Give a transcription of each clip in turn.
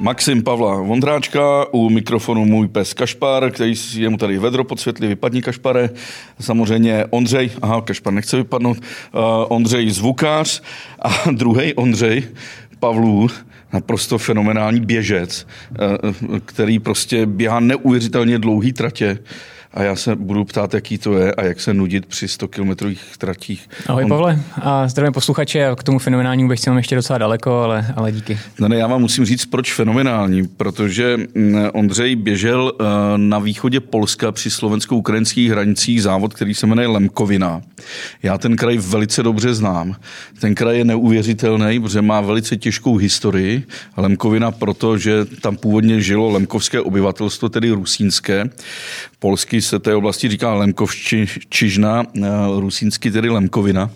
Maxim Pavla Vondráčka, u mikrofonu můj pes Kašpar, který je mu tady vedro podsvětlí, vypadni Kašpare. Samozřejmě Ondřej, aha, Kašpar nechce vypadnout, uh, Ondřej Zvukář a druhý Ondřej, Pavlů, naprosto fenomenální běžec, uh, který prostě běhá neuvěřitelně dlouhý tratě a já se budu ptát, jaký to je a jak se nudit při 100 kilometrových tratích. Ahoj On... Pavle a zdravím posluchače, k tomu fenomenálnímu bych chtěl ještě docela daleko, ale, ale díky. No ne, já vám musím říct, proč fenomenální, protože mm, Ondřej běžel eh, na východě Polska při slovensko-ukrajinských hranicích závod, který se jmenuje Lemkovina. Já ten kraj velice dobře znám. Ten kraj je neuvěřitelný, protože má velice těžkou historii. Lemkovina proto, že tam původně žilo lemkovské obyvatelstvo, tedy rusínské. Se té oblasti říká Lemkovčižna, eh, rusínsky tedy Lemkovina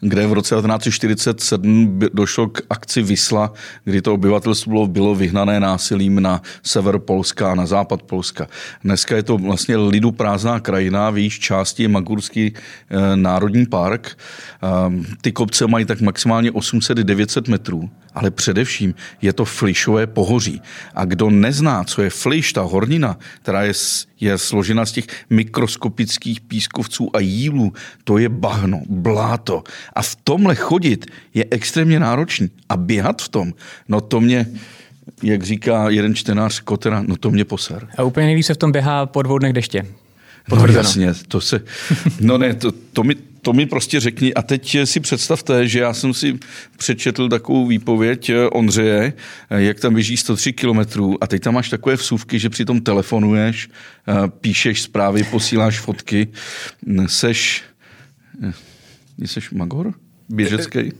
kde v roce 1947 došlo k akci Vysla, kdy to obyvatelstvo bylo vyhnané násilím na sever Polska a na západ Polska. Dneska je to vlastně lidu prázdná krajina, v jejíž části je Magurský e, národní park. E, ty kopce mají tak maximálně 800-900 metrů, ale především je to flišové pohoří. A kdo nezná, co je fliš, ta hornina, která je, je složena z těch mikroskopických pískovců a jílů, to je bahno, bláto, to. A v tomhle chodit je extrémně náročný. A běhat v tom, no to mě, jak říká jeden čtenář Kotera, no to mě poser. A úplně nejvíc se v tom běhá po dvou dnech deště. No jasně, to se, no ne, to, to, mi, to mi prostě řekni. A teď si představte, že já jsem si přečetl takovou výpověď Ondřeje, jak tam běží 103 kilometrů a teď tam máš takové vsuvky, že přitom telefonuješ, píšeš zprávy, posíláš fotky, seš Jsi magor? Běžecký?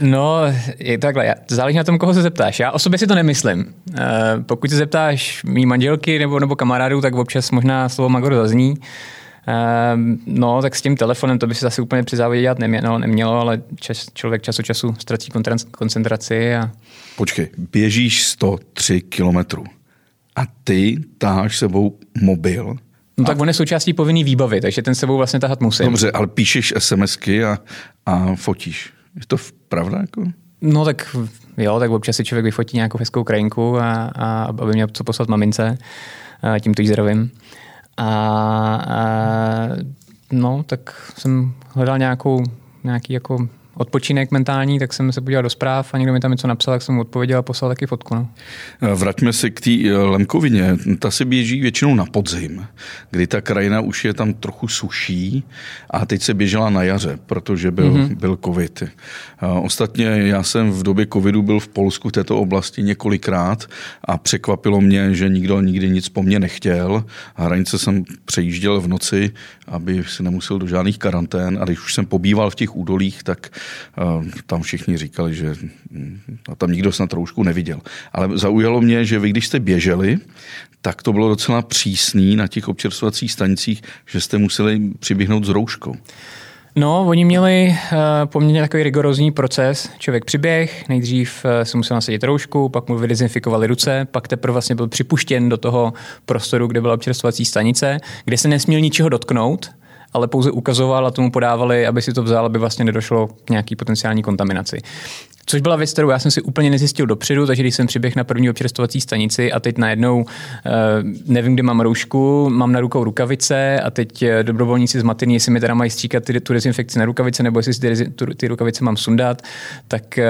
No, je takhle. Záleží na tom, koho se zeptáš. Já o sobě si to nemyslím. Eh, pokud se zeptáš mý manželky nebo, nebo kamarádů, tak občas možná slovo magor zazní. Eh, no, tak s tím telefonem to by se zase úplně při závodě dělat nemělo, nemělo ale čas, člověk čas od času ztratí koncentraci. A... Počkej, běžíš 103 kilometrů a ty taháš sebou mobil No tak on je součástí povinný výbavy, takže ten sebou vlastně tahat musím. Dobře, ale píšeš SMSky a, a fotíš. Je to pravda? Jako? No tak jo, tak občas si člověk vyfotí nějakou hezkou krajinku, a, a aby měl co poslat mamince. A tímto jí zdravím. A, a, no, tak jsem hledal nějakou, nějaký jako odpočinek mentální, tak jsem se podíval do zpráv a někdo mi tam něco napsal, tak jsem mu odpověděl a poslal taky fotku. No. Eh, vraťme se k té eh, Lemkovině. Ta se běží většinou na podzim, kdy ta krajina už je tam trochu suší a teď se běžela na jaře, protože byl, mm-hmm. byl covid. Eh, ostatně já jsem v době covidu byl v Polsku v této oblasti několikrát a překvapilo mě, že nikdo nikdy nic po mně nechtěl. Hranice jsem přejížděl v noci, aby si nemusel do žádných karantén a když už jsem pobýval v těch údolích, tak tam všichni říkali, že tam nikdo snad roušku neviděl. Ale zaujalo mě, že vy, když jste běželi, tak to bylo docela přísný na těch občerstvovacích stanicích, že jste museli přiběhnout s rouškou. No, oni měli uh, poměrně takový rigorózní proces. Člověk přiběh, nejdřív uh, musel nasadit roušku, pak mu vydezinfikovali ruce, pak teprve vlastně byl připuštěn do toho prostoru, kde byla občerstvovací stanice, kde se nesměl ničeho dotknout, ale pouze ukazoval a tomu podávali, aby si to vzal, aby vlastně nedošlo k nějaký potenciální kontaminaci. Což byla věc, kterou já jsem si úplně nezjistil dopředu, takže když jsem přiběh na první občerstvovací stanici a teď najednou eh, nevím, kde mám roušku, mám na rukou rukavice a teď eh, dobrovolníci zmatený, jestli mi teda mají stříkat tu dezinfekci na rukavice nebo jestli si ty, ty rukavice mám sundat, tak eh,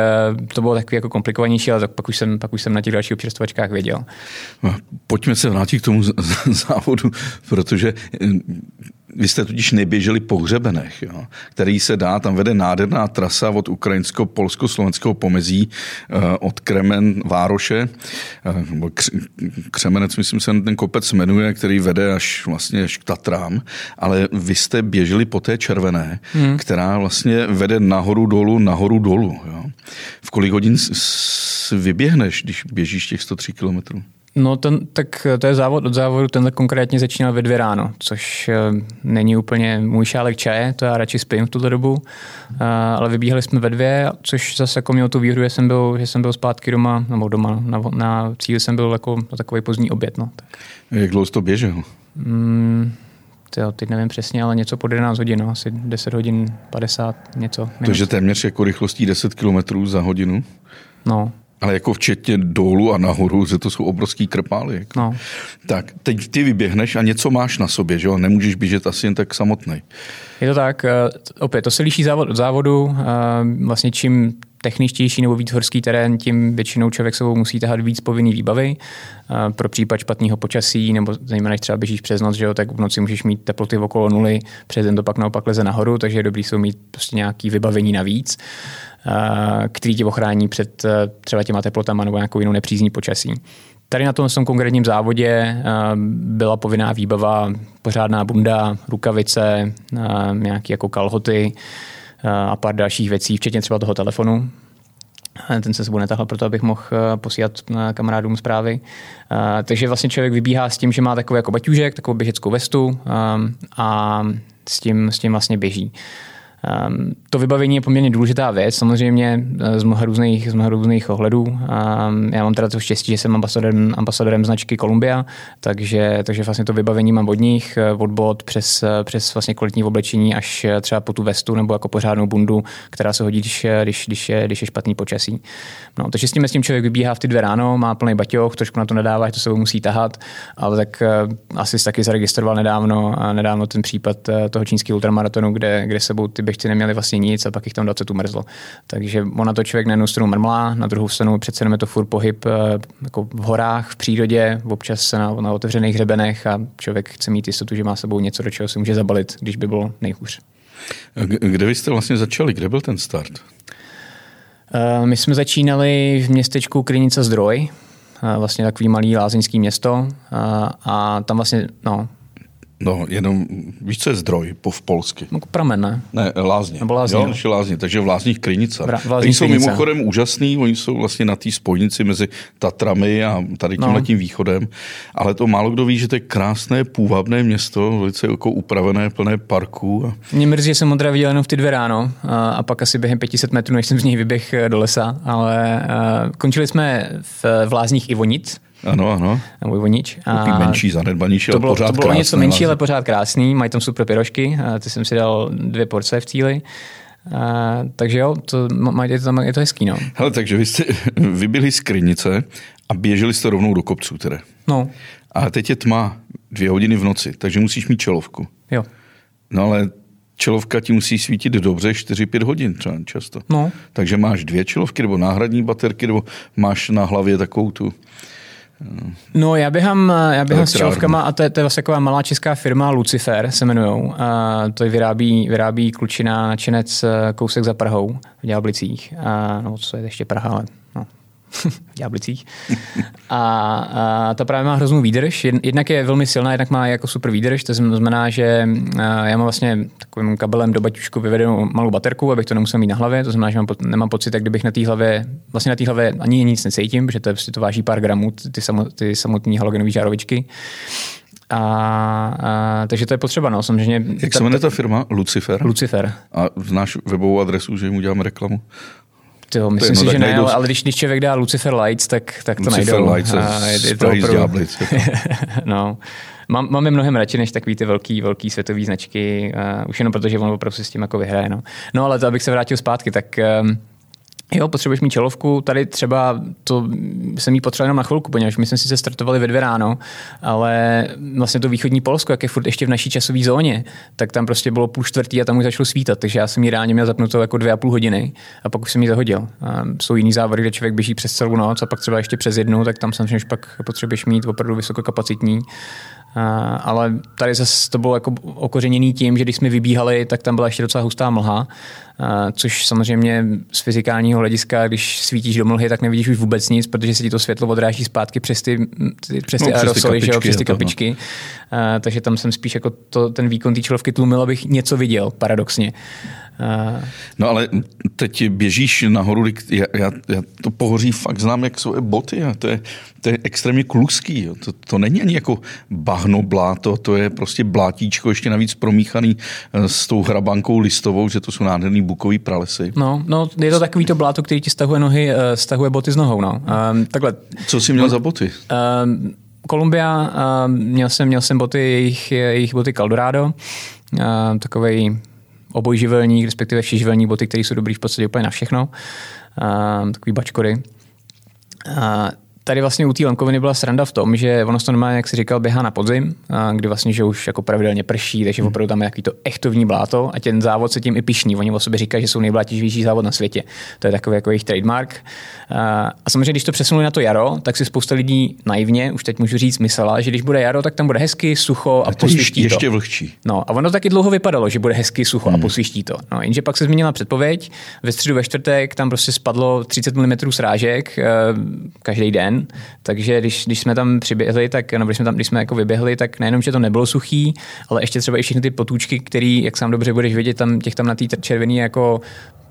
to bylo takový jako komplikovanější, ale pak už jsem, pak už jsem na těch dalších občerstvovačkách věděl. No, pojďme se vrátit k tomu závodu, protože vy jste totiž neběželi po hřebenech, jo, který se dá, tam vede nádherná trasa od ukrajinsko-polsko-slovenského pomezí eh, od Kremen Vároše, eh, Křemenec, myslím se ten kopec jmenuje, který vede až vlastně až k Tatrám, ale vy jste běželi po té červené, hmm. která vlastně vede nahoru dolů, nahoru dolů. Jo. V kolik hodin vyběhneš, když běžíš těch 103 kilometrů? No, ten, tak to je závod od závodu, tenhle konkrétně začínal ve dvě ráno, což uh, není úplně můj šálek čaje, to já radši spím v tuto dobu, uh, ale vybíhali jsme ve dvě, což zase jako mělo tu výhru, že jsem byl, že jsem byl zpátky doma, nebo doma, na, na cíli jsem byl jako na takový pozdní oběd. No, tak. Jak dlouho to běžel? Mm, to, teď nevím přesně, ale něco pod 11 hodin, no, asi 10 hodin 50, něco. Takže téměř jako rychlostí 10 km za hodinu? No, Ale jako včetně dolů a nahoru, že to jsou obrovský krpály. Jako. No. Tak, teď ty vyběhneš a něco máš na sobě, že jo? Nemůžeš běžet asi jen tak samotný. Je to tak, eh, opět, to se liší závod od závodu. eh, Vlastně čím techničtější nebo víc horský terén, tím většinou člověk sebou musí tahat víc povinný výbavy. Eh, Pro případ špatného počasí, nebo zejména když třeba běžíš přes noc, že jo, tak v noci můžeš mít teploty okolo nuly, přes den to pak naopak leze nahoru, takže je dobrý jsou mít prostě nějaký vybavení navíc, který tě ochrání před eh, třeba těma teplotama nebo nějakou jinou nepřízní počasí. Tady na tom, konkrétním závodě eh, byla povinná výbava, pořádná bunda, rukavice, eh, nějaké jako kalhoty a pár dalších věcí, včetně třeba toho telefonu. Ten se sebou netahal proto, abych mohl posílat kamarádům zprávy. Takže vlastně člověk vybíhá s tím, že má takový jako baťužek, takovou běžeckou vestu a s tím, s tím vlastně běží. Um, to vybavení je poměrně důležitá věc, samozřejmě eh, z mnoha různých, z mnoha různých ohledů. Um, já mám teda to štěstí, že jsem ambasadorem, ambasadorem značky Columbia, takže, takže vlastně to vybavení mám od nich, eh, od bod přes, eh, přes vlastně kvalitní oblečení až třeba po tu vestu nebo jako pořádnou bundu, která se hodí, když, když, když, je, když je špatný počasí. No, takže s tím, s tím člověk vybíhá v ty dvě ráno, má plný baťoch, trošku na to nedává, že to sebou musí tahat, ale tak asi taky zaregistroval nedávno, nedávno ten případ toho čínského ultramaratonu, kde, kde sebou ty běžci neměli vlastně nic a pak jich tam 20 umrzlo. Takže ona to člověk na jednu stranu mrmlá, na druhou stranu přece jenom je to furt pohyb eh, jako v horách, v přírodě, občas na, na otevřených hřebenech a člověk chce mít jistotu, že má sebou něco, do čeho se může zabalit, když by bylo nejhůř. Kde vy jste vlastně začali? Kde byl ten start? Eh, My jsme začínali v městečku Krynica Zdroj, eh, vlastně takový malý lázeňský město a, a tam vlastně, no, No, jenom, víš, co je zdroj po v polsky? jako pramen, ne? Ne, lázně. Nebo lázně, Jo, no. lázně, takže v Lázních Krynica. V Lázních Oni jsou mimochodem úžasný, oni jsou vlastně na té spojnici mezi Tatrami a tady No. tímhletím východem, ale to málo kdo ví, že to je krásné, půvabné město, velice jako upravené, plné parků. A... Mě mrzí, že jsem Modra viděl jenom v ty dvě ráno a, a pak asi během 500 metrů, než jsem z něj vyběh eh, do lesa, ale uh, končili jsme v, v Lázních Ivonic, Ano, ano. nebo Ivonič. Takový menší, zanedbanější, to ale bylo, pořád to bylo něco menší, ale pořád krásný. Mají tam super pirošky, a ty jsem si dal dvě porce v cíli. A, takže jo, to, je, to, tam- je to hezký, no. Hele, takže vy jste vyběhli z Krynice a běželi jste rovnou do kopců teda. No, A teď je tma, dvě hodiny v noci, takže musíš mít čelovku. jo. No ale čelovka ti musí svítit dobře 4-5 hodin třeba často. No. Takže máš dvě čelovky nebo náhradní baterky, nebo máš na hlavě takovou tu... No, já běhám, já běhám s čelovkama a to je, to je vlastně taková malá česká firma Lucifer se jmenujou. A to je vyrábí, vyrábí klučina načenec eh, kousek za Prahou v Ďáblicích. A, no, co je ještě Praha, ale v Ďáblicích. A, a ta právě má hroznou výdrž. Jed- Jednak je velmi silná, jednak má jako super výdrž. To znamená, že já mám vlastně takovým kabelem do baťušku vyvedenou malou baterku, abych to nemusel mít na hlavě. To znamená, že mám, nemám pocit, jak kdybych na té hlavě, vlastně na té hlavě ani nic necítím, protože to, je, prostě to váží pár gramů, ty, samo, ty samotné halogenové žárovičky. A, a, takže to je potřeba, no, samozřejmě. Jak se jmenuje ta firma? Lucifer? Lucifer. A znáš webovou adresu, že jim uděláme reklamu? Tyjo, myslím no, si, že ne, ale, ale když, když člověk dá Lucifer Lights, tak, tak to Lucifer najdou. Lights je A z Prahy z opravdu- no. Mám, mám je mnohem radši než takový ty velký, velký světový značky, uh, už jenom protože on opravdu si s tím jako vyhraje. No, no ale to, abych se vrátil zpátky, tak um, Jo, potřebuješ mít čelovku. Tady třeba to jsem jí potřeboval jenom na chvilku, poněvadž my jsme sice startovali ve dvě ráno, ale vlastně to východní Polsko, jak je furt ještě v naší časové zóně, tak tam prostě bylo půl čtvrtý a tam už začalo svítat, takže já jsem ji ráně měl zapnutou jako dvě a půl hodiny a pak už jsem ji zahodil. A jsou jiný závody, kde člověk běží přes celou noc a pak třeba ještě přes jednu, tak tam samozřejmě pak potřebuješ mít opravdu vysokokapacitní. Ale tady zase to bylo jako okořeněný tím, že když jsme vybíhali, tak tam byla ještě docela hustá mlha, což samozřejmě z fyzikálního hlediska, když svítíš do mlhy, tak nevidíš už vůbec nic, protože se ti to světlo odráží zpátky přes ty, ty, přes ty No, přes ty aerosoly, že jo, kapičky přes ty a to, no. kapičky. Takže tam jsem spíš jako to, ten výkon té čelovky tlumil, abych něco viděl, paradoxně. A, No ale teď běžíš nahoru, já, já, já to pohoří fakt znám, jak jsou boty. A to, je, to je extrémně kluský. Jo. To, to není ani jako bahno, bláto, to je prostě blátíčko, ještě navíc promíchaný eh, s tou hrabankou listovou, že to jsou nádherný bukový pralesy. no, no, je to takový to bláto, který ti stahuje nohy, eh, stahuje boty z nohou. No. Um, takhle, Co jsi měl za boty? Um, Kolumbia, um, měl, jsem, měl jsem boty, jejich, jejich boty Caldorado, um, takový obojživelník, respektive všeživelní boty, které jsou dobrý v podstatě úplně na všechno, um, takový bačkory. A tady vlastně u té lankoviny byla sranda v tom, že ono to normálně, jak si říkal, běhá na podzim, kdy vlastně, že už jako pravidelně prší, takže hmm. opravdu tam je jaký to echtovní bláto a ten závod se tím i pišní. Oni o sobě říkají, že jsou nejblátivější závod na světě. To je takový jako jejich trademark. A samozřejmě, když to přesunuli na to jaro, tak si spousta lidí naivně, už teď můžu říct, myslela, že když bude jaro, tak tam bude hezky, sucho a, a posviští ještě, to. Ještě vlhčí. No a ono taky dlouho vypadalo, že bude hezky, sucho hmm. a posviští to. No, jenže pak se změnila předpověď. Ve středu, ve čtvrtek tam prostě spadlo 30 mm srážek uh, každý den, takže když, když jsme tam přiběhli, tak, no, když jsme tam, když jsme jako vyběhli, tak nejenom, že to nebylo suchý, ale ještě třeba i všechny ty potůčky, které, jak sám dobře budeš vidět, tam, těch tam na té červený jako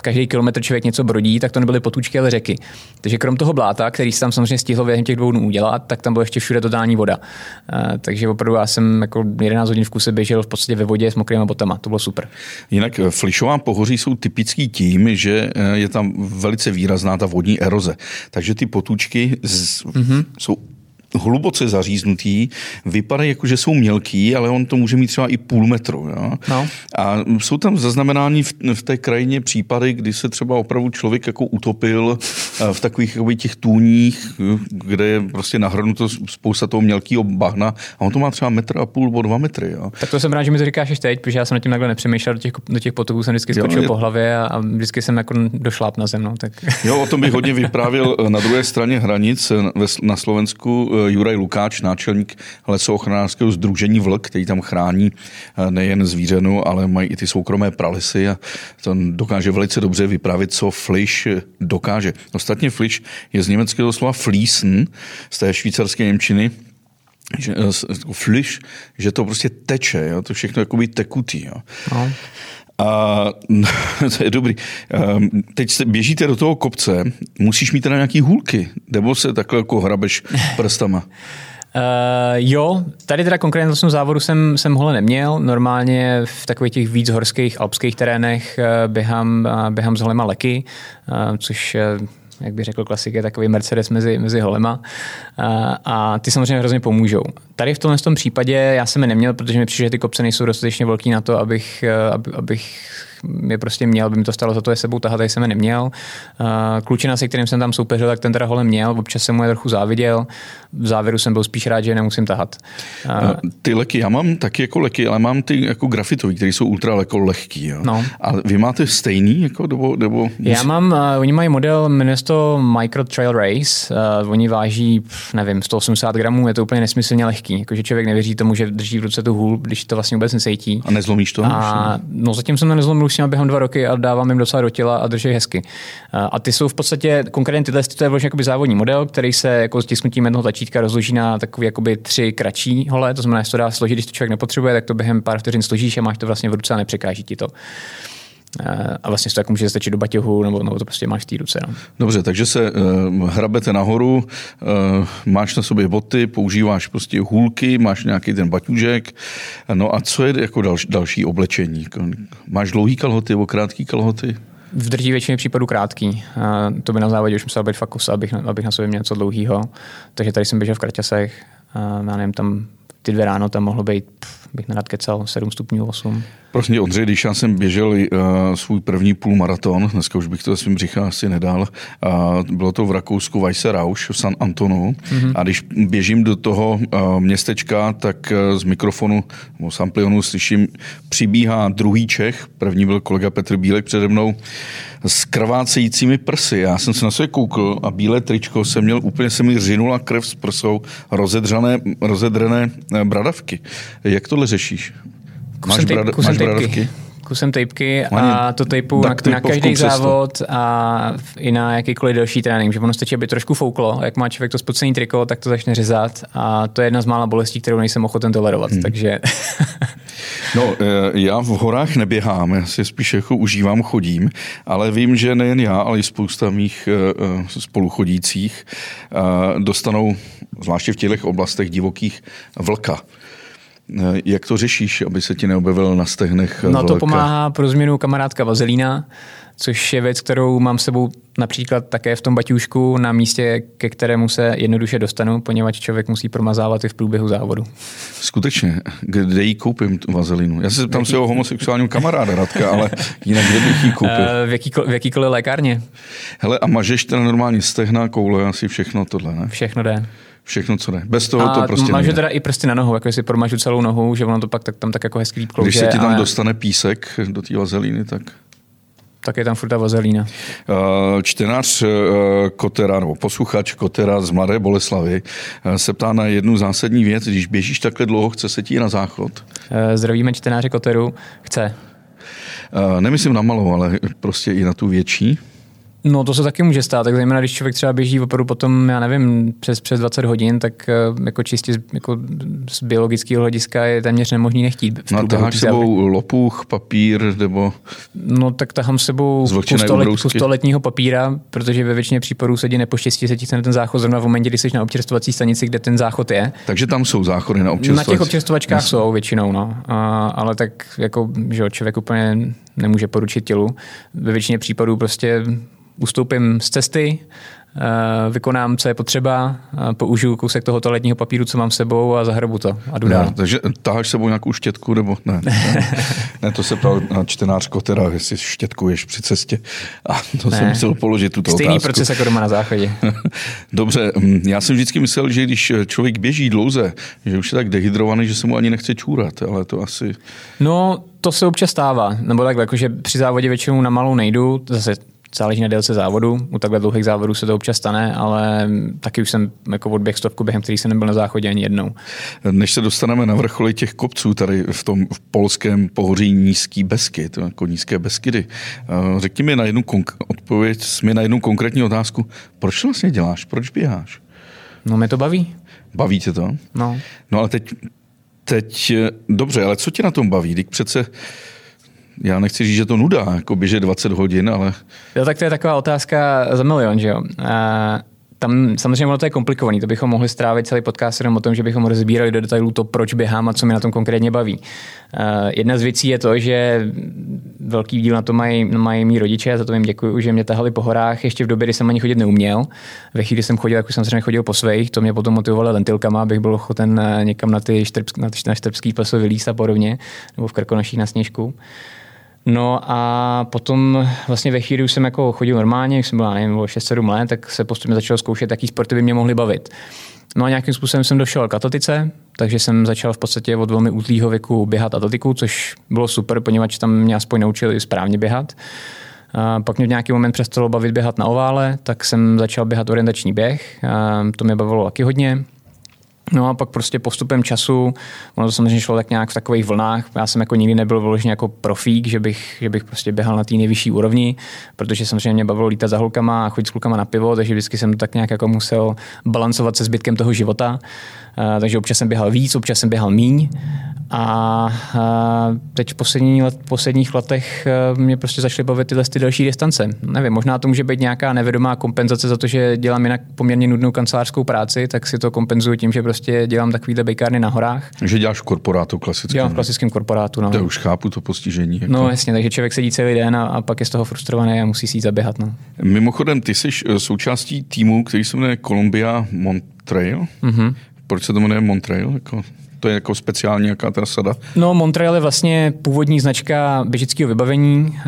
každý kilometr člověk něco brodí, tak to nebyly potůčky, ale řeky. Takže krom toho bláta, který se tam samozřejmě stihl během těch dvou dnů udělat, tak tam byla ještě všude totální voda. Uh, takže opravdu já jsem jako 11 hodin v kuse běžel v podstatě ve vodě s mokrými botama. To bylo super. Jinak eh, Flišová pohoří jsou typický tím, že eh, je tam velice výrazná ta vodní eroze. Takže ty potůčky z, mm-hmm. jsou hluboce zaříznutý, vypadají jako, že jsou mělký, ale on to může mít třeba i půl metru. Jo? No. A jsou tam zaznamenáni v, v té krajině případy, kdy se třeba opravdu člověk jako utopil eh, v takových jakoby, těch tůních, kde je prostě nahrnuto spousta toho mělkého bahna a on to má třeba metr a půl nebo dva metry. Jo? Tak to jsem rád, že mi to říkáš ještě teď, protože já jsem na tím takhle nepřemýšlel, do těch, do těch potoků jsem vždycky skočil jo, je... po hlavě a, a vždycky jsem jako došláp na zem. No, tak. Jo, o tom bych hodně vyprávěl na druhé straně hranic na Slovensku Eh, Juraj Lukáč, náčelník lesoochranářského združení Vlk, který tam chrání eh, nejen zvířenu, ale mají i ty soukromé pralisy a to dokáže velice dobře vyprávět, co Flish dokáže. Ostatně Flish je z německého slova fließen, z té švýcarské němčiny, že, eh, fliš, že to prostě teče, jo? to všechno jakoby tekutý. Jo? No. A to je dobrý. Teď se běžíte do toho kopce, musíš mít teda nějaký hůlky, nebo se takhle jako hrabeš prstama? Uh, jo, tady teda konkrétně v závodu jsem, jsem hole neměl. Normálně v takových těch víc horských alpských terénech uh, běhám, uh, běhám s holema leky, uh, což jak by řekl klasik, je takový Mercedes mezi, mezi holema. A, a ty samozřejmě hrozně pomůžou. Tady v tomhle tom případě já jsem je neměl, protože mi přišlo, že ty kopce nejsou dostatečně velký na to, abych, aby, abych je prostě měl, aby mi to stalo za to je sebou tahat, tady jsem je neměl. Klučina, se kterým jsem tam soupeřil, tak ten teda hole měl, občas jsem mu je trochu záviděl. V závěru jsem byl spíš rád, že je nemusím tahat. Ty leky, já mám taky jako leky, ale mám ty jako grafitový, které jsou ultra jako lehký. Jo. No. A vy máte stejný? Jako, nebo, nebo... Já mám, uh, oni mají model, jmenuje to Micro Trail Race. Uh, oni váží, nevím, 180 gramů, je to úplně nesmyslně lehký. Jakože člověk nevěří tomu, že drží v ruce tu hůl, když to vlastně vůbec necítí. A nezlomíš to? A, no zatím jsem to nezlomil, už nimi během dva roky a dávám jim docela do těla a drží hezky. A ty jsou v podstatě, konkrétně tyhle, to je vlastně závodní model, který se jako stisknutím jednoho tlačítka rozloží na takový jakoby tři kratší hole, to znamená, že to dá složit, když to člověk nepotřebuje, tak to během pár vteřin složíš a máš to vlastně v ruce a nepřekáží ti to. A vlastně to jako může stačit do baťohu, nebo, nebo to prostě máš v té ruce. No. Dobře, takže se uh, hrabete nahoru, uh, máš na sobě boty, používáš prostě hůlky, máš nějaký ten baťužek. No a co je jako další, další oblečení? Máš dlouhý kalhoty nebo krátký kalhoty? V drtí většině případů krátký. A to by na závodě už musel být fakt kus, abych, abych na sobě měl něco dlouhého. Takže tady jsem běžel v kraťasech. A já nevím, tam ty dvě ráno tam mohlo být, pff, bych nerad kecal, 7 stupňů, 8. Prosím Ondřej, když já jsem běžel uh, svůj první půlmaraton, dneska už bych to svým břicha asi nedal, uh, bylo to v Rakousku Weisse Rausch v San Antonu mm-hmm. a když běžím do toho uh, městečka, tak uh, z mikrofonu nebo z amplionu slyším, přibíhá druhý Čech, první byl kolega Petr Bílek přede mnou, s krvácejícími prsy. Já jsem se na sebe koukl a bílé tričko jsem měl, úplně se mi řinula krev s prsou, rozedřané, rozedřené bradavky. Jak tohle řešíš? Máš, brad, máš bradavky? kusem tejpky a to tejpu na, na každý závod a i na jakýkoliv další trénink, že ono stačí, aby trošku fouklo, jak má člověk to spocený triko, tak to začne řezat a to je jedna z mála bolestí, kterou nejsem ochoten tolerovat, hmm. takže... no, eh, já v horách neběhám, já si spíš jako užívám, chodím, ale vím, že nejen já, ale i spousta mých eh, eh, spoluchodících dostanou, zvláště v těch oblastech divokých, vlka. Eh, jak to řešíš, aby se ti neobjevil na stehnech? No to pomáhá pro změnu kamarádka vazelína, což je věc, kterou mám s sebou například také v tom baťůžku na místě, ke kterému se jednoduše dostanu, poněvadž člověk musí promazávat i v průběhu závodu. Skutečně, kde ji koupím tu vazelinu? Já se zeptám svého homosexuálního kamaráda Radka, ale jinak kde bych ji koupil? Uh, v, jakýkoliv, v jakýkoliv lékárně. Hele, a mažeš ten normálně stehna, koule, asi všechno tohle, ne? Všechno jde. Všechno, co jde. Bez toho a to prostě mažu nejde. teda i prsty na nohu, jako si promažu celou nohu, že ono to pak tak, tam tak jako hezký klouže. Když se ti tam ale dostane písek do té vazelíny, tak... tak je tam furt ta vazelína. Uh, Čtenář uh, Kotera, nebo posluchač Kotera z Mladé Boleslavy uh, se ptá na jednu zásadní věc. Když běžíš takhle dlouho, chce se ti na záchod? Eh, Zdravíme čtenáře Koteru. Chce. Nemyslím na malou, ale prostě i na tu větší. No to se taky může stát, tak zejména když člověk třeba běží opravdu potom, já nevím, přes, přes 20 hodin, tak eh, jako čistě z, jako z biologického hlediska je téměř nemožný nechtít. v No taháš sebou lopuch, papír, nebo No tak tahám s sebou kus, Zvlčené toalet, ubrousky. kus toaletního papíra, protože ve většině případů se ti nepoštěstí, se ti ten záchod zrovna v momentě, kdy jsi na občerstvovací stanici, kde ten záchod je. Takže tam jsou záchody na Na občerstvovací. těch občerstvovačkách jsou většinou, no. A, ale tak jako, že člověk úplně nemůže poručit tělu. Ve většině případů prostě ustoupím z cesty, eh, vykonám, co je potřeba, použiju kousek toho toaletního papíru, co mám s sebou a zahrabu to a jdu dál. Takže taháš sebou nějakou štětku, nebo ne? Ne, ne to se ptal na čtenář Kotera, jestli štětkuješ při cestě. A to Ne. jsem musel položit tuto Stejný otázku. proces jako doma na záchodě. Dobře, mm, já jsem vždycky myslel, že když člověk běží dlouze, že už je tak dehydrovaný, že se mu ani nechce čůrat, ale to asi... No, to se občas stává. Nebo takhle, jakože při závodě většinou na malou nejdu, zase záleží na délce závodu. U takhle dlouhých závodů se to občas stane, ale taky už jsem jako odběh stovku, během který jsem nebyl na záchodě ani jednou. Než se dostaneme na vrcholy těch kopců tady v tom v polském pohoří Nízký Beskyt, jako Nízké Beskydy, eh, řekni mi na jednu konk- odpověď, mi na jednu konkrétní otázku, proč to vlastně děláš, proč běháš? No, mě to baví. Baví tě to? No. No ale teď, teď, eh, dobře, ale co tě na tom baví? Teď přece, já nechci říct, že to nuda, jako běže 20 hodin, ale Jo, tak to je taková otázka za milion, že jo. A tam samozřejmě ono to je komplikovaný, to bychom mohli strávit celý podcast jenom o tom, že bychom rozbírali do detailů to, proč běhám a co mě na tom konkrétně baví. Uh, jedna z věcí je to, že velký díl na to mají, mají mý rodiče, a za to jim děkuji, že mě tahali po horách ještě v době, kdy jsem ani chodit neuměl. Ve chvíli, kdy jsem chodil, už jsem samozřejmě chodil po svých, to mě potom motivovalo lentilkama, abych byl ochoten eh, někam na ty štrbsk, na, štrbský pleso vylíst a podobně, nebo v Krkonoších na sněžku. No a potom vlastně ve chvíli, už jsem jako chodil normálně, když jsem byl, nevím, bylo 6-7 let, tak se postupně začal zkoušet, jaký sporty by mě mohly bavit. No a nějakým způsobem jsem došel k atletice, takže jsem začal v podstatě od velmi útlýho věku běhat atletiku, což bylo super, poněvadž tam mě aspoň naučili správně běhat. A pak mě v nějaký moment přestalo bavit běhat na ovále, tak jsem začal běhat orientační běh. A to mě bavilo taky hodně. No a pak prostě postupem času, ono to samozřejmě šlo tak nějak v takových vlnách. Já jsem jako nikdy nebyl vyloženě jako profík, že bych, že bych prostě běhal na té nejvyšší úrovni, protože samozřejmě mě bavilo lítat za holkama a chodit s klukama na pivo, takže vždycky jsem to tak nějak jako musel balancovat se zbytkem toho života. A, takže občas jsem běhal víc, občas jsem běhal míň. A, a teď v poslední let, posledních letech eh, mě prostě začaly bavit tyhle ty další distance. Nevím, možná to může být nějaká nevědomá kompenzace za to, že dělám jinak poměrně nudnou kancelářskou práci, tak si to kompenzuju tím, že prostě dělám takovýhle bejkárny na horách. že děláš v korporátu klasicky. Dělám v klasickém korporátu. No. To už chápu to postižení. Jako. No jasně, takže člověk sedí celý den a, a pak je z toho frustrovaný a musí si jít zaběhat. No. Mimochodem, ty jsi eh, součástí týmu, který se jmenuje Columbia Montrail. Mm-hmm. Proč se to jmenuje Montrail? Jako, to je jako speciální nějaká ta sada. No, Montreal je vlastně původní značka běžického vybavení, eh,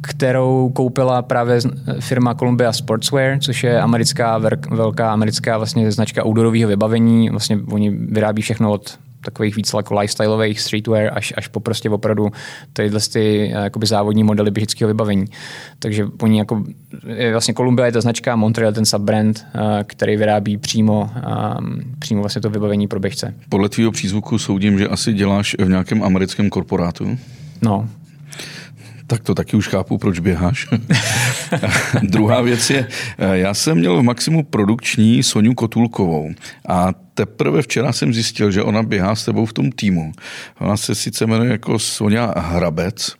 kterou koupila právě firma Columbia Sportswear, což je americká, velká americká vlastně značka outdoorového vybavení. Vlastně oni vyrábí všechno od takových víc jako lifestyleových streetwear až, až po prostě opravdu tyhle ty eh, jakoby závodní modely běžického vybavení. Takže oni jako, je vlastně Columbia je ta značka, Montreal ten subbrand, eh, který vyrábí přímo, um, přímo vlastně to vybavení pro běžce. Podle tvýho přízvuku soudím, že asi děláš v nějakém americkém korporátu. No, Tak to taky už chápu, proč běháš. Druhá věc je, eh, já jsem měl v Maximu produkční Soniu Kotulkovou a teprve včera jsem zjistil, že ona běhá s tebou v tom týmu. Ona se sice jmenuje jako Sonja Hrabec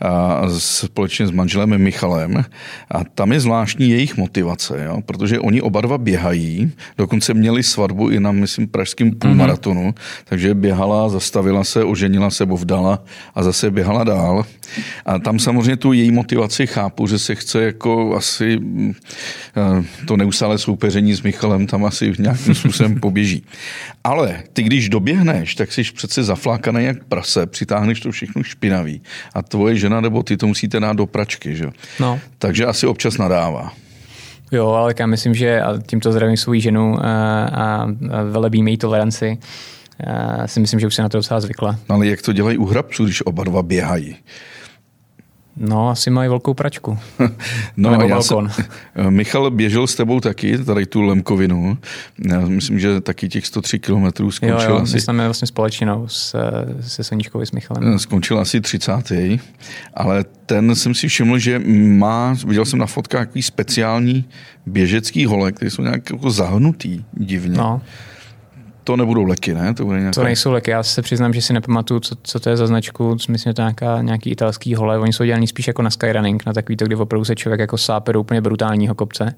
a společně s manželem Michalem a tam je zvláštní jejich motivace, jo? protože oni oba dva běhají, dokonce měli svatbu i na, myslím, pražském půlmaratonu, mm-hmm. takže běhala, zastavila se, oženila se, bovdala a zase běhala dál. A tam samozřejmě tu její motivaci chápu, že se chce jako asi eh, to neustále soupeření s Michalem tam asi nějakým způsobem poběží. Ale ty, když doběhneš, tak jsi přece zaflákaný jak prase, přitáhneš to všechno špinavý a tvoje žena nebo ty to musíte dát do pračky, že? No. Takže asi občas nadává. Jo, ale já myslím, že a tímto zdravím svou ženu a, a velebím její toleranci. Já si myslím, že už se na to docela zvykla. Ale jak to dělají u hrabců, když oba dva běhají? No, asi mají velkou pračku. no, Nebo já balkon. Jsem, Michal běžel s tebou taky, tady tu Lemkovinu. Já myslím, že taky těch 103 kilometrů skončil jo, jo, asi... My jsme vlastně společnou s, se Soníčkou s Michalem. Skončil asi 30. Ale ten jsem si všiml, že má, viděl jsem na fotkách takový speciální běžecký hole, které jsou nějak jako zahnutý divně. No to nebudou leky, ne? To, bude nějaká... to nejsou leky, já se přiznám, že si nepamatuju, co, co to je za značku, myslím, že to nějaká, nějaký italský hole, oni jsou dělaný spíš jako na skyrunning, na takový to, kdy opravdu se člověk jako sápe do úplně brutálního kopce.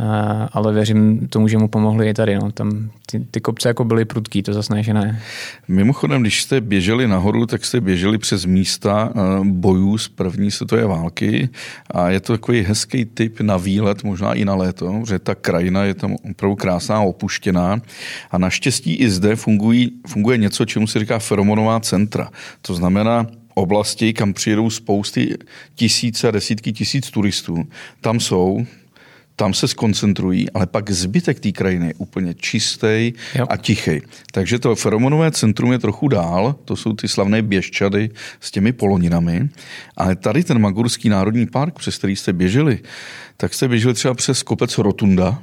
Uh, ale věřím tomu, že mu pomohli i tady. No. Tam ty, ty kopce jako byly prudký, to zase ne, že ne. Mimochodem, když jste běželi nahoru, tak jste běželi přes místa uh, bojů z první světové války a je to takový hezký typ na výlet, možná i na léto, že ta krajina je tam opravdu krásná, opuštěná a naštěstí i zde fungují, funguje něco, čemu se říká feromonová centra. To znamená, oblasti, kam přijedou spousty tisíce, desítky tisíc turistů. Tam jsou tam se skoncentrují, ale pak zbytek té krajiny je úplně čistý a tichý. Takže to feromonové centrum je trochu dál, to jsou ty slavné běžčady s těmi poloninami, ale tady ten Magurský národní park, přes který jste běželi, tak jste běželi třeba přes kopec Rotunda,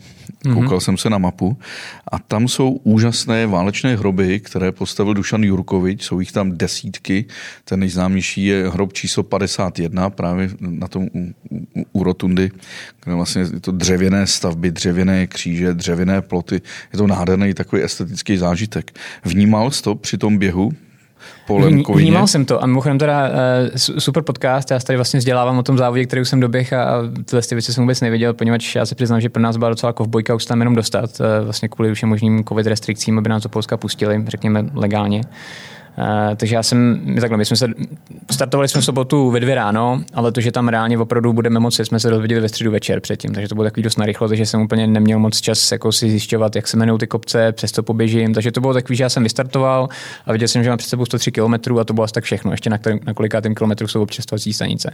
mhm. koukal mm-hmm. jsem se na mapu, a tam jsou úžasné válečné hroby, které postavil Dušan Jurkovič, jsou jich tam desítky, ten nejznámější je hrob číslo 51, právě na tom u, u, u Rotundy, kde vlastně je to dřevěné stavby, dřevěné kříže, dřevěné ploty, je to nádherný takový estetický zážitek. Vnímal jsi to při tom běhu? Po Vnímal jsem to. A mimochodem teda uh, super podcast, já se tady vlastně vzdělávám o tom závodě, který jsem doběh a, a tyhle ty věci jsem vůbec neviděl, poněvadž já se přiznám, že pro nás byla docela kovbojka už tam jenom dostat, uh, vlastně kvůli všem možným covid restrikcím, aby nás do Polska pustili, řekněme legálně. Uh, takže já jsem, takhle, my jsme se, startovali jsme v sobotu ve dvě ráno, ale to, že tam reálně opravdu budeme moci, jsme se dozvěděli ve středu večer předtím, takže to bylo takový dost narychlo, takže jsem úplně neměl moc čas jako si zjišťovat, jak se jmenují ty kopce, přes to poběžím, takže to bylo takový, že já jsem vystartoval a viděl jsem, že mám před sebou 103 km a to bylo asi tak všechno, ještě na, který, na kolikátém kilometru jsou občerstvovací stanice.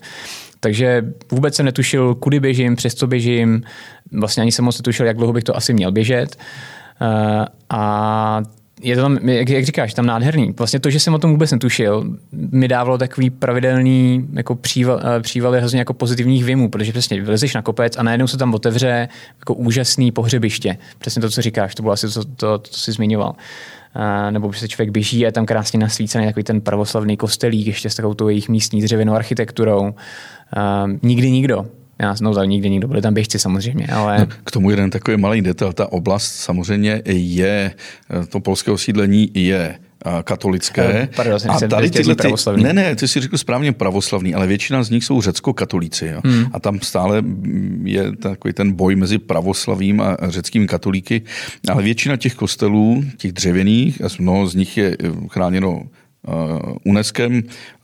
Takže vůbec jsem netušil, kudy běžím, přes co běžím, vlastně ani jsem moc netušil, jak dlouho bych to asi měl běžet. Uh, a je to tam, jak, jak říkáš, tam nádherný. Vlastně to, že jsem o tom vůbec netušil, mi dávalo takový pravidelný jako příval, eh, přívaly hrozně jako pozitivních vymů, protože přesně vylezeš na kopec a najednou se tam otevře jako úžasný pohřebiště. Přesně to, co říkáš, to bylo asi to, to, to, co jsi zmiňoval. Uh, nebo když se člověk běží a je tam krásně nasvícený takový ten pravoslavný kostelík, ještě s takovou tou jejich místní dřevěnou architekturou. Uh, nikdy nikdo. Já no, tam nikdy nikdo, byli tam běžci samozřejmě, ale... No, k tomu jeden takový malý detail, ta oblast samozřejmě je, to polské osídlení je katolické. Eh, pardon, a tady tyhle ty, ne, ne, ty si řekl správně pravoslavný, ale většina z nich jsou řecko-katolíci. Jo? Hmm. A tam stále je takový ten boj mezi pravoslavím a řeckými katolíky, ale většina těch kostelů, těch dřevěných, mnoho z nich je chráněno Uh, UNESCO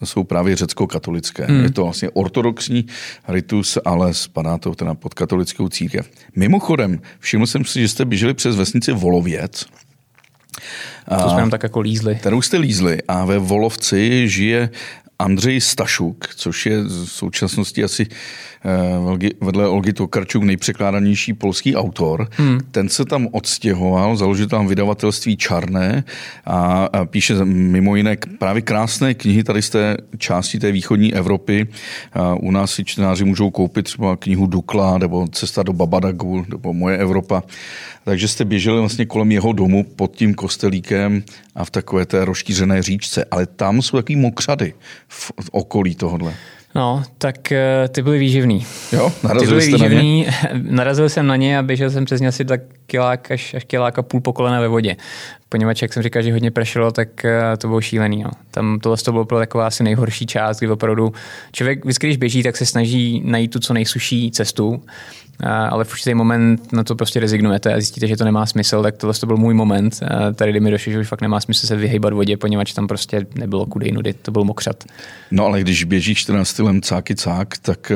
jsou právě řecko-katolické. Hmm. Je to vlastně ortodoxní ritus, ale spadá to teda pod katolickou církev. Mimochodem, všiml jsem si, že jste běželi přes vesnici Volověc. To jsme tak jako lízli. Kterou jste lízli a ve Volovci žije Andřej Stašuk, což je v současnosti asi eh, vedle Olgy Tokarčuk nejpřekládanější polský autor. Hmm. Ten se tam odstěhoval, založil tam vydavatelství Čarné a, píše mimo jiné právě krásné knihy tady z té části té východní Evropy. U nás si čtenáři můžou koupit třeba knihu Dukla nebo Cesta do Babadagu nebo Moje Evropa. Takže jste běželi vlastně kolem jeho domu pod tím kostelíkem a v takové té rozšířené říčce. Ale tam jsou takový mokřady v, okolí tohohle. No, tak eh, ty byly výživný. Jo, narazil ty byly výživný, na ně? narazil jsem na ně a běžel jsem přes ně asi tak kilák až, až kilák a půl po kolena ve vodě. Poněvadž, jak jsem říkal, že hodně pršelo, tak eh, to bylo šílený. No. Tam tohle to bylo taková asi nejhorší část, kdy opravdu člověk, vždycky, když běží, tak se snaží najít tu co nejsuší cestu, ale v určitý moment na to prostě rezignujete a zjistíte, že to nemá smysl, tak tohle to byl můj moment. Tady, kdy mi došlo, že už fakt nemá smysl se vyhejbat vodě, poněvadž tam prostě nebylo kudy nudy, to byl mokřat. No ale když běžíš 14 stylem cáky cák, tak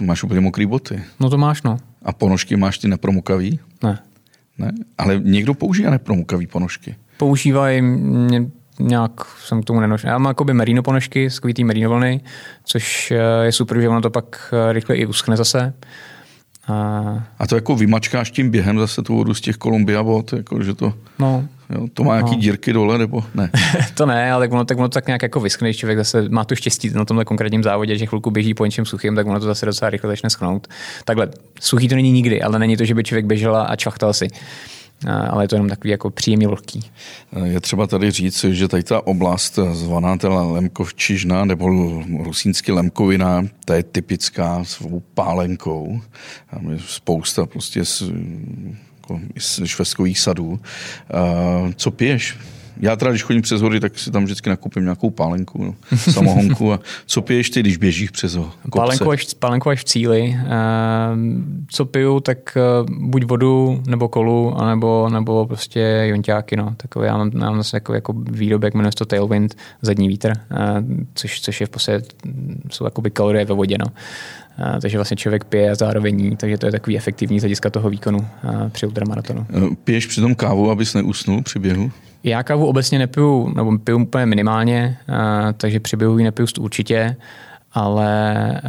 máš úplně mokré boty. No to máš, no. A ponožky máš ty nepromokavý? Ne. Ne? Ale někdo používá nepromokavý ponožky. Používají nějak jsem k tomu nenošel. Já mám jakoby merino ponožky, skvítý merino vlny, což eh, je super, že ono to pak eh, rychle i uschne zase. A, a to jako vymačkáš tím během zase tu vodu z těch Kolumbia vod, jako, že to, no, jo, to má nějaký no. dírky dole, nebo ne? to ne, ale tak ono, tak ono tak nějak jako vyschne, když člověk zase má to štěstí na tomhle konkrétním závodě, že chvilku běží po něčem suchým, tak ono to zase docela rychle začne schnout. Takhle, suchý to není nikdy, ale není to, že by člověk běžel a čvachtal si ale je to jenom takový jako příjemně vlhký. Je třeba tady říct, že tady ta oblast zvaná teda Lemkovčižna nebo rusínsky Lemkovina, ta je typická svou pálenkou. Tam je spousta prostě jako, z švestkových sadů. Co piješ? já teda, když chodím přes hory, tak si tam vždycky nakupím nějakou pálenku, no, samohonku. A co piješ ty, když běžíš přes ho? Pálenku až, pálenku až v cíli. Ehm, co piju, tak eh, buď vodu, nebo kolu, anebo, nebo prostě jonťáky. No. Takový, já mám, já mám zase jako, jako výrobek, jmenuje se to Tailwind, zadní vítr, eh, což, což je v podstatě, jsou jakoby kalorie ve vodě. No. A, takže vlastně člověk pije a zároveň jí, takže to je takový efektivní z hlediska toho výkonu a, při ultramaratonu. Piješ přitom kávu, abys neusnul při běhu? Já kávu obecně nepiju, nebo piju úplně minimálně, a, takže při běhu ji nepiju určitě ale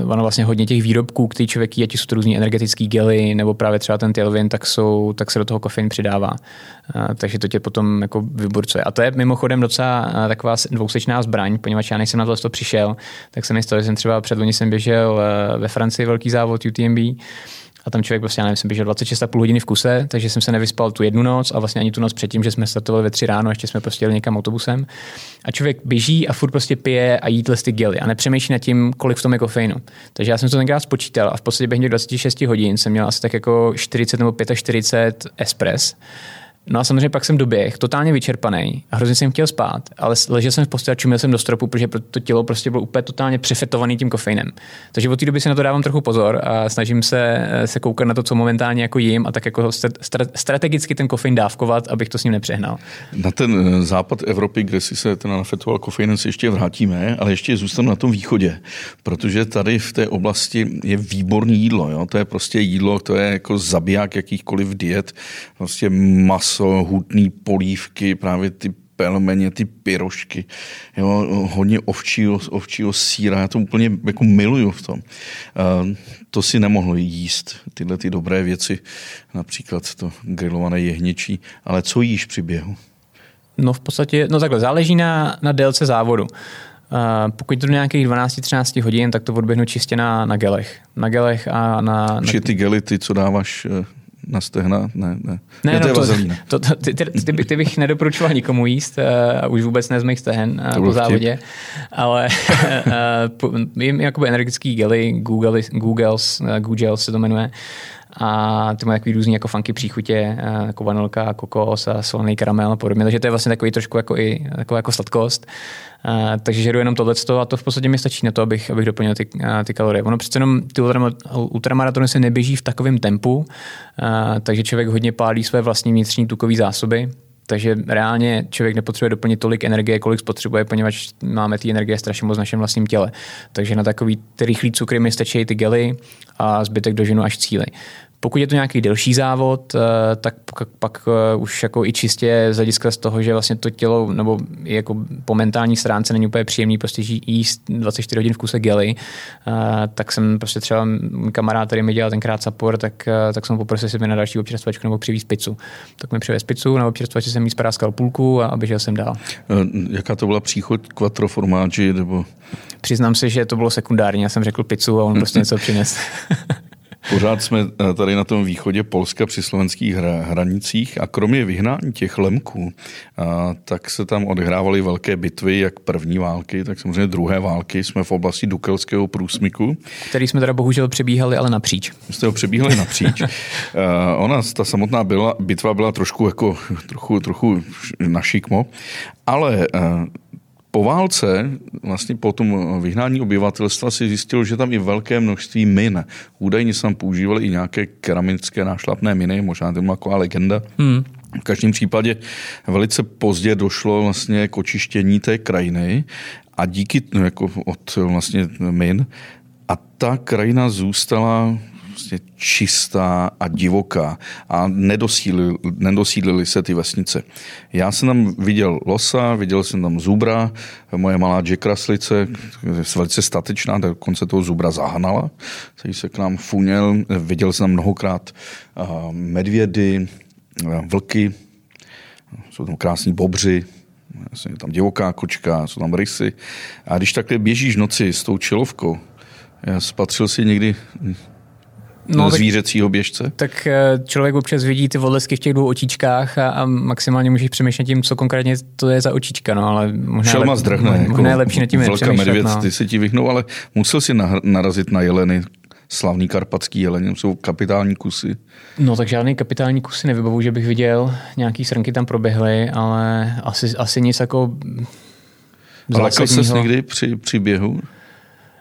uh, ono vlastně hodně těch výrobků, který člověk jí, ať jsou to různý energetický gely, nebo právě třeba ten Tailwind, tak, jsou, tak se do toho kofein přidává. Uh, takže to tě potom jako vyburcuje. A to je mimochodem docela uh, taková dvousečná zbraň, poněvadž já nejsem na to přišel, tak se mi stalo, že jsem třeba předloni jsem běžel uh, ve Francii velký závod UTMB a tam člověk prostě, já nevím, jsem běžel 26,5 hodiny v kuse, takže jsem se nevyspal tu jednu noc a vlastně ani tu noc předtím, že jsme startovali ve tři ráno, ještě jsme prostě jeli někam autobusem. A člověk běží a furt prostě pije a jí ty gely a nepřemýšlí nad tím, kolik v tom je kofeinu. Takže já jsem to tenkrát spočítal a v podstatě během 26 hodin jsem měl asi tak jako 40 nebo 45 espres No a samozřejmě pak jsem doběh, totálně vyčerpaný a hrozně jsem chtěl spát, ale ležel jsem v posteli a čumil jsem do stropu, protože to tělo prostě bylo úplně totálně přefetovaný tím kofeinem. Takže od té doby si na to dávám trochu pozor a snažím se, se koukat na to, co momentálně jako jím a tak jako strategicky ten kofein dávkovat, abych to s ním nepřehnal. Na ten eh, západ Evropy, kde si se ten nafetoval kofeinem, se ještě vrátíme, ale ještě zůstanu na tom východě, protože tady v té oblasti je výborný jídlo. Jo? To je prostě jídlo, to je jako zabiják jakýchkoliv diet, prostě mas maso, hutný polívky, právě ty pelmeně, ty pyrošky, jo, hodně ovčího, ovčího síra, já to úplně jako miluju v tom. Uh, to si nemohl jíst, tyhle ty dobré věci, například to grilované jehněčí, ale co jíš při běhu? No v podstatě, no takhle, záleží na, na délce závodu. Uh, pokud to do nějakých 12-13 hodin, tak to odběhnu čistě na, na gelech. Na gelech a na... na... ty gely, ty, co dáváš eh, na stehna? Ne, ne. ne no, to, to, to, ty, ty, ty, by, ty, bych nedoporučoval nikomu jíst, uh, už vůbec ne z mých stehen uh, po závodě, vtip. ale uh, jim jakoby energetický gely, Google, Googles, uh, Google se to jmenuje, a ty mají takový různý jako funky příchutě, jako vanilka, kokos a solaný karamel a podobně, takže to je vlastně takový trošku jako i jako, jako sladkost. Uh, takže žeru jenom tohle a to v podstatě mi stačí na to, abych, abych doplnil ty, uh, ty kalorie. Ono přece jenom ty ultramaratony se neběží v takovém tempu, uh, takže člověk hodně pálí své vlastní vnitřní tukové zásoby, takže reálně člověk nepotřebuje doplnit tolik energie, kolik spotřebuje, poněvadž máme ty energie strašně moc v našem vlastním těle. Takže na takový ty rychlý cukry mi stačí ty gely a zbytek doženu až cíly. Pokud je to nějaký delší závod, eh, tak pak eh, už jako i čistě z hlediska z toho, že vlastně to tělo nebo jako po mentální stránce není úplně příjemný prostě jíst 24 hodin v kuse gely, eh, tak jsem prostě třeba kamarád, který mi dělal tenkrát support, tak, tak jsem poprosil si mi na další občerstvačku nebo přivést pizzu. Tak mi přivez pizzu, na občerstvači jsem jí spráskal půlku a běžel jsem dál. Jaká to byla příchod quattro formáči? Nebo... Přiznám se, že to bylo sekundární, já jsem řekl pizzu a on prostě něco přines. Pořád jsme eh, tady na tom východě Polska při slovenských hranicích a kromě vyhnání těch lemků, tak se tam odehrávaly velké bitvy, jak první války, tak samozřejmě druhé války. Jsme v oblasti Dukelského průsmyku. Který jsme teda bohužel přebíhali, ale napříč. Jste ho přebíhali napříč. ona, ta samotná byla, bitva byla trošku jako, trochu, trochu našikmo, ale po válce, vlastně po tom vyhnání obyvatelstva si zjistil, že tam je velké množství min. Údajně se tam používaly i nějaké keramické nášlapné miny, možná to je taková legenda. Hmm. V každém případě velice pozdě došlo vlastně k očištění té krajiny a díky no, jako od vlastně min a ta krajina zůstala prostě čistá a divoká a nedosílili, nedosílili se ty vesnice. Já jsem tam viděl losa, viděl jsem tam zubra, moje malá Jack Raslice, velice statečná, dokonce toho zubra zahnala, který se k nám funěl. Viděl jsem tam mnohokrát medvědy, vlky, jsou tam krásní bobři, je tam divoká kočka, jsou tam rysy. A když takhle běžíš v noci s tou čelovkou, já spatřil si někdy no, zvířecího běžce? Tak eh, člověk občas vidí ty odlesky v těch dvou očičkách a, a maximálně můžeš přemýšlet tím, co konkrétně to je za očička, no, ale možná, Šelma zdrhne, možná jako je lepší na tím Vlka medvěd, no. ty se ti vyhnou, ale musel si narazit na jeleny, slavný karpatský jeleň, jsou kapitální kusy. No tak žádný kapitální kusy nevybavu, že bych viděl, nějaký srnky tam proběhly, ale asi, asi nic jako Zlakal ses někdy při, při běhu?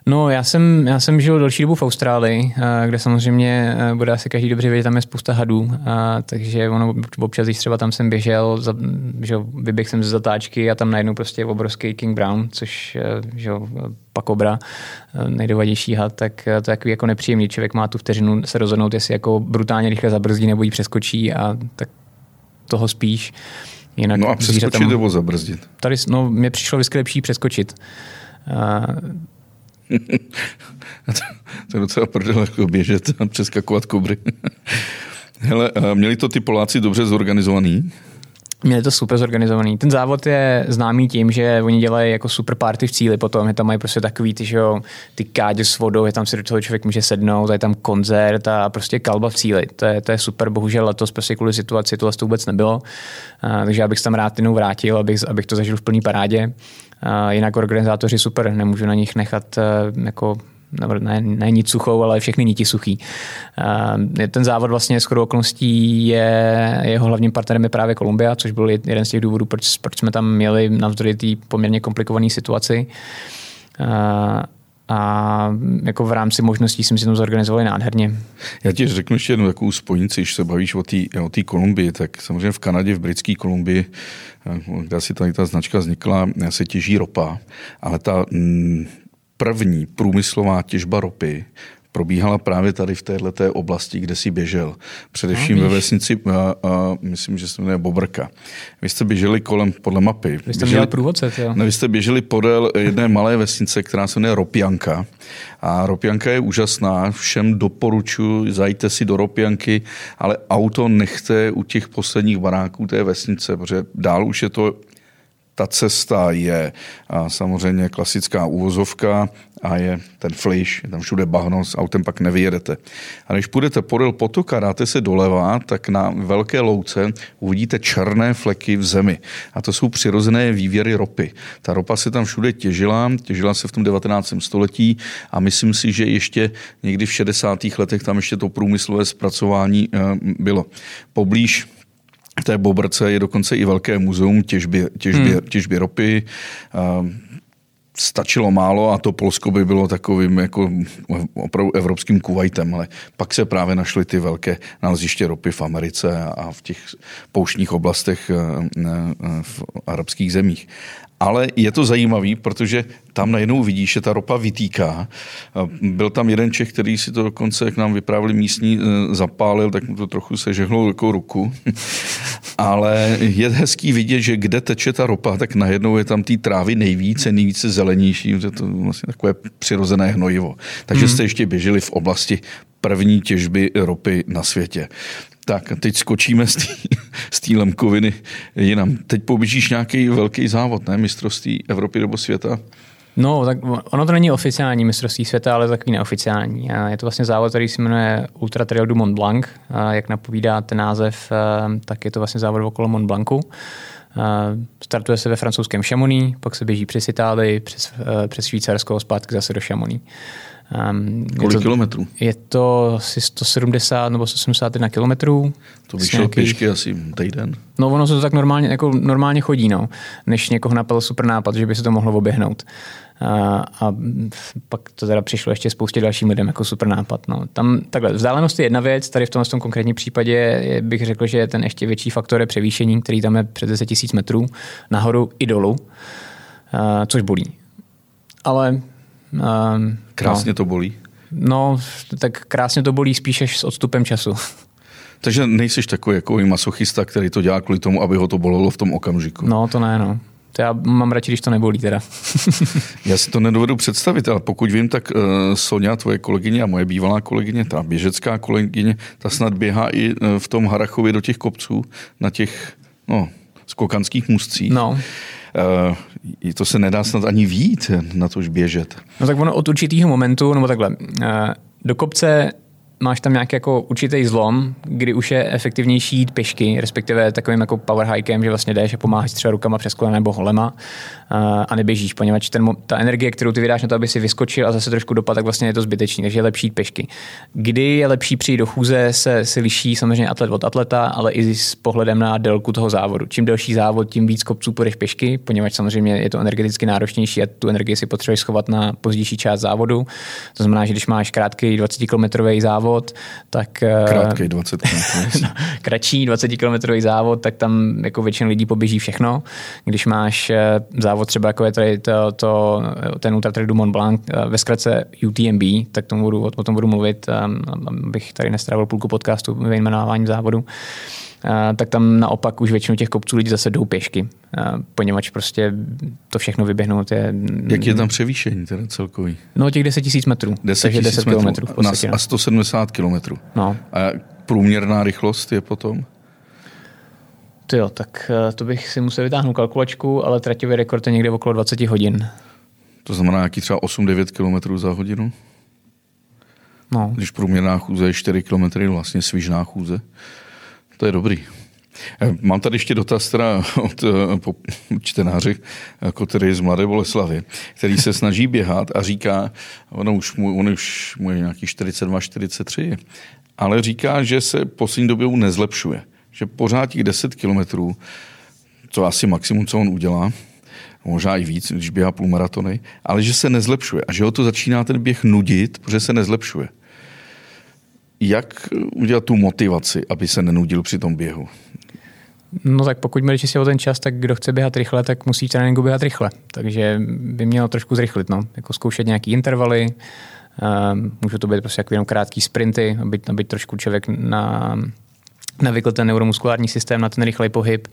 No, já jsem, já jsem žil delší dobu v Austrálii, eh, kde samozřejmě eh, bude asi každý dobře vědět, tam je spousta hadů, a, takže ono občas, když třeba tam jsem běžel, za, že vyběh jsem ze zatáčky a tam najednou prostě obrovský King Brown, což eh, že pakobra, nejdovadější had, tak to je takový jako nepříjemný. Člověk má tu vteřinu se rozhodnout, jestli jako brutálně rychle zabrzdí nebo ji přeskočí a tak toho spíš. Jinak no a přeskočit nebo zabrzdit? Tady, no, mě přišlo vždycky lepší přeskočit. to je docela prdel, jako běžet a přeskakovat kobry. Hele, měli to ty Poláci dobře zorganizovaný? Měli to super zorganizovaný. Ten závod je známý tím, že oni dělají jako super party v cíli potom, je tam mají prostě takový ty, že jo, ty kádě s vodou, je tam si do toho člověk může sednout, je tam koncert a prostě kalba v cíli. To je, to je super, bohužel letos prostě kvůli situaci to vůbec nebylo, a, takže já bych se tam rád jednou vrátil, abych, abych to zažil v plný parádě. Jinak organizátoři super, nemůžu na nich nechat eh, jako ne, ne nic suchou, ale všechny niti suchý. Ten závod vlastně s chodou okolností je, jeho hlavním partnerem je právě Kolumbia, což byl jeden z těch důvodů, proč, proč jsme tam měli navzdory té poměrně komplikované situaci. A jako v rámci možností jsme si to zorganizovali nádherně. Já ti řeknu ještě jednu takovou spojnici, když se bavíš o té o Kolumbii, tak samozřejmě v Kanadě, v britské Kolumbii, kde si tady ta značka vznikla, se těží ropa, ale ta mm, první průmyslová těžba ropy probíhala právě tady v této oblasti, kde si běžel. Především no, ve vesnici, a, a, myslím, že se jmenuje Bobrka. Vy jste běželi kolem, podle mapy. Vy jste běželi, průvodce, jo. Ne, vy jste běželi podél jedné malé vesnice, která se jmenuje Ropjanka. A Ropjanka je úžasná, všem doporučuji, zajďte si do Ropjanky, ale auto nechte u těch posledních baráků té vesnice, protože dál už je to ta cesta je samozřejmě klasická úvozovka a je ten fliš, je tam všude bahno, s autem pak nevyjedete. A když půjdete podél potoka, dáte se doleva, tak na velké louce uvidíte černé fleky v zemi. A to jsou přirozené vývěry ropy. Ta ropa se tam všude těžila, těžila se v tom 19. století a myslím si, že ještě někdy v 60. letech tam ještě to průmyslové zpracování eh, bylo. Poblíž v té Bobrce je dokonce i velké muzeum těžby, těžby, hmm. těžby ropy. Stačilo málo a to Polsko by bylo takovým jako opravdu evropským Kuwaitem, ale pak se právě našly ty velké naleziště ropy v Americe a v těch pouštních oblastech e, e, v arabských zemích. Ale je to zajímavý, protože tam najednou vidíš, že ta ropa vytýká. Byl tam jeden Čech, který si to dokonce, jak nám vyprávěli místní, e, zapálil, tak mu to trochu sežehnul jako ruku. Ale je hezký vidět, že kde teče ta ropa, tak najednou je tam té trávy nejvíce, nejvíce zelenější, že to je vlastně takové přirozené hnojivo. Takže hmm. jste ještě běželi v oblasti první těžby ropy na světě. Tak, teď skočíme z té lemkoviny jinam. Teď poběžíš nějaký velký závod, ne? Mistrovství Evropy nebo světa? No, tak ono to není oficiální mistrovství světa, ale takový neoficiální. A je to vlastně závod, který se jmenuje Ultra Trail du Mont Blanc. A jak napovídá ten název, tak je to vlastně závod okolo Mont Blancu. Startuje se ve francouzském Chamonix, pak se běží přes Itálii, přes, přes Švýcarsko, zpátky zase do Chamonix. Um, Kolik je to, kilometrů? Je to asi 170 nebo 171 kilometrů. To by šel pěšky asi týden. No ono se to tak normálně, jako normálně chodí, no, než někoho napadl super nápad, že by se to mohlo oběhnout. A, a pak to teda přišlo ještě spoustě dalším lidem jako super nápad. No. Tam takhle, vzdálenost je jedna věc, tady v tom, v tom konkrétním případě je, bych řekl, že ten ještě větší faktor je převýšení, který tam je přes 10 000 metrů, nahoru i dolů, a, což bolí. Ale Um, krásně no. to bolí? No, tak krásně to bolí spíše s odstupem času. Takže nejsiš takový jako masochista, který to dělá kvůli tomu, aby ho to bolelo v tom okamžiku. No, to ne, no. To já mám radši, když to nebolí teda. já si to nedovedu představit, ale pokud vím, tak uh, Sonja, tvoje kolegyně a moje bývalá kolegyně, ta běžecká kolegyně, ta snad běhá i uh, v tom Harachově do těch kopců, na těch no, skokanských můstcích. No. Uh, to se nedá snad ani vít na tož běžet. No tak ono od určitého momentu, nebo takhle, uh, do kopce máš tam nějaký jako určitý zlom, kdy už je efektivnější jít pěšky, respektive takovým jako power hikem, že vlastně jdeš a pomáháš třeba rukama přes kolena nebo holema a neběžíš, poněvadž ten, ta energie, kterou ty vydáš na to, aby si vyskočil a zase trošku dopad, tak vlastně je to zbytečný, takže je lepší jít pěšky. Kdy je lepší přijít do chůze, se, se liší samozřejmě atlet od atleta, ale i s pohledem na délku toho závodu. Čím delší závod, tím víc kopců půjdeš pěšky, poněvadž samozřejmě je to energeticky náročnější a tu energii si potřebuješ schovat na pozdější část závodu. To znamená, že když máš krátký 20 km závod, tak... Krátký 20 km. no, kratší 20 km závod, tak tam jako většina lidí poběží všechno. Když máš eh, závod třeba jako je tady to, to, ten Ultra Trail du Mont Blanc, eh, ve zkratce UTMB, tak tomu budu, o tom budu mluvit, eh, abych tady nestrávil půlku podcastu vyjmenováním závodu. Tak tam naopak už většinu těch kopců lidí zase jdou pěšky, poněvadž prostě to všechno vyběhnout je... Jak je tam převýšení teda celkový? No těch 10 000 metrů, 10 takže 10 kilometrů. A 170 kilometrů. No. A průměrná rychlost je potom? To jo, tak eh, to bych si musel vytáhnout kalkulačku, ale trativý rekord je někde okolo 20 hodin. To znamená nějaký třeba 8-9 km za hodinu? No. Když průměrná chůze je 4 km, vlastně svížná chůze. To je dobrý. Eh, mám tady ještě dotaz teda od eh, čtenáře, jako který z Mladé Boleslavy, který se snaží běhat a říká, on už, mu, on už mu je nějaký 42-43, ale říká, že se poslední dobou nezlepšuje že pořád těch 10 kilometrů, to asi maximum, co on udělá, možná i víc, když běhá půlmaratony, ale že se nezlepšuje a že ho to začíná ten běh nudit, protože se nezlepšuje. Jak udělat tu motivaci, aby se nenudil při tom běhu? No tak pokud mi si o ten čas, tak kdo chce běhat rychle, tak musí v tréninku běhat rychle. Takže by měl trošku zrychlit, no. Jako zkoušet nějaký intervaly, um, můžou to být prostě jako jenom krátký sprinty, aby, aby trošku člověk na, navykl ten neuromuskulární systém na ten rychlej pohyb.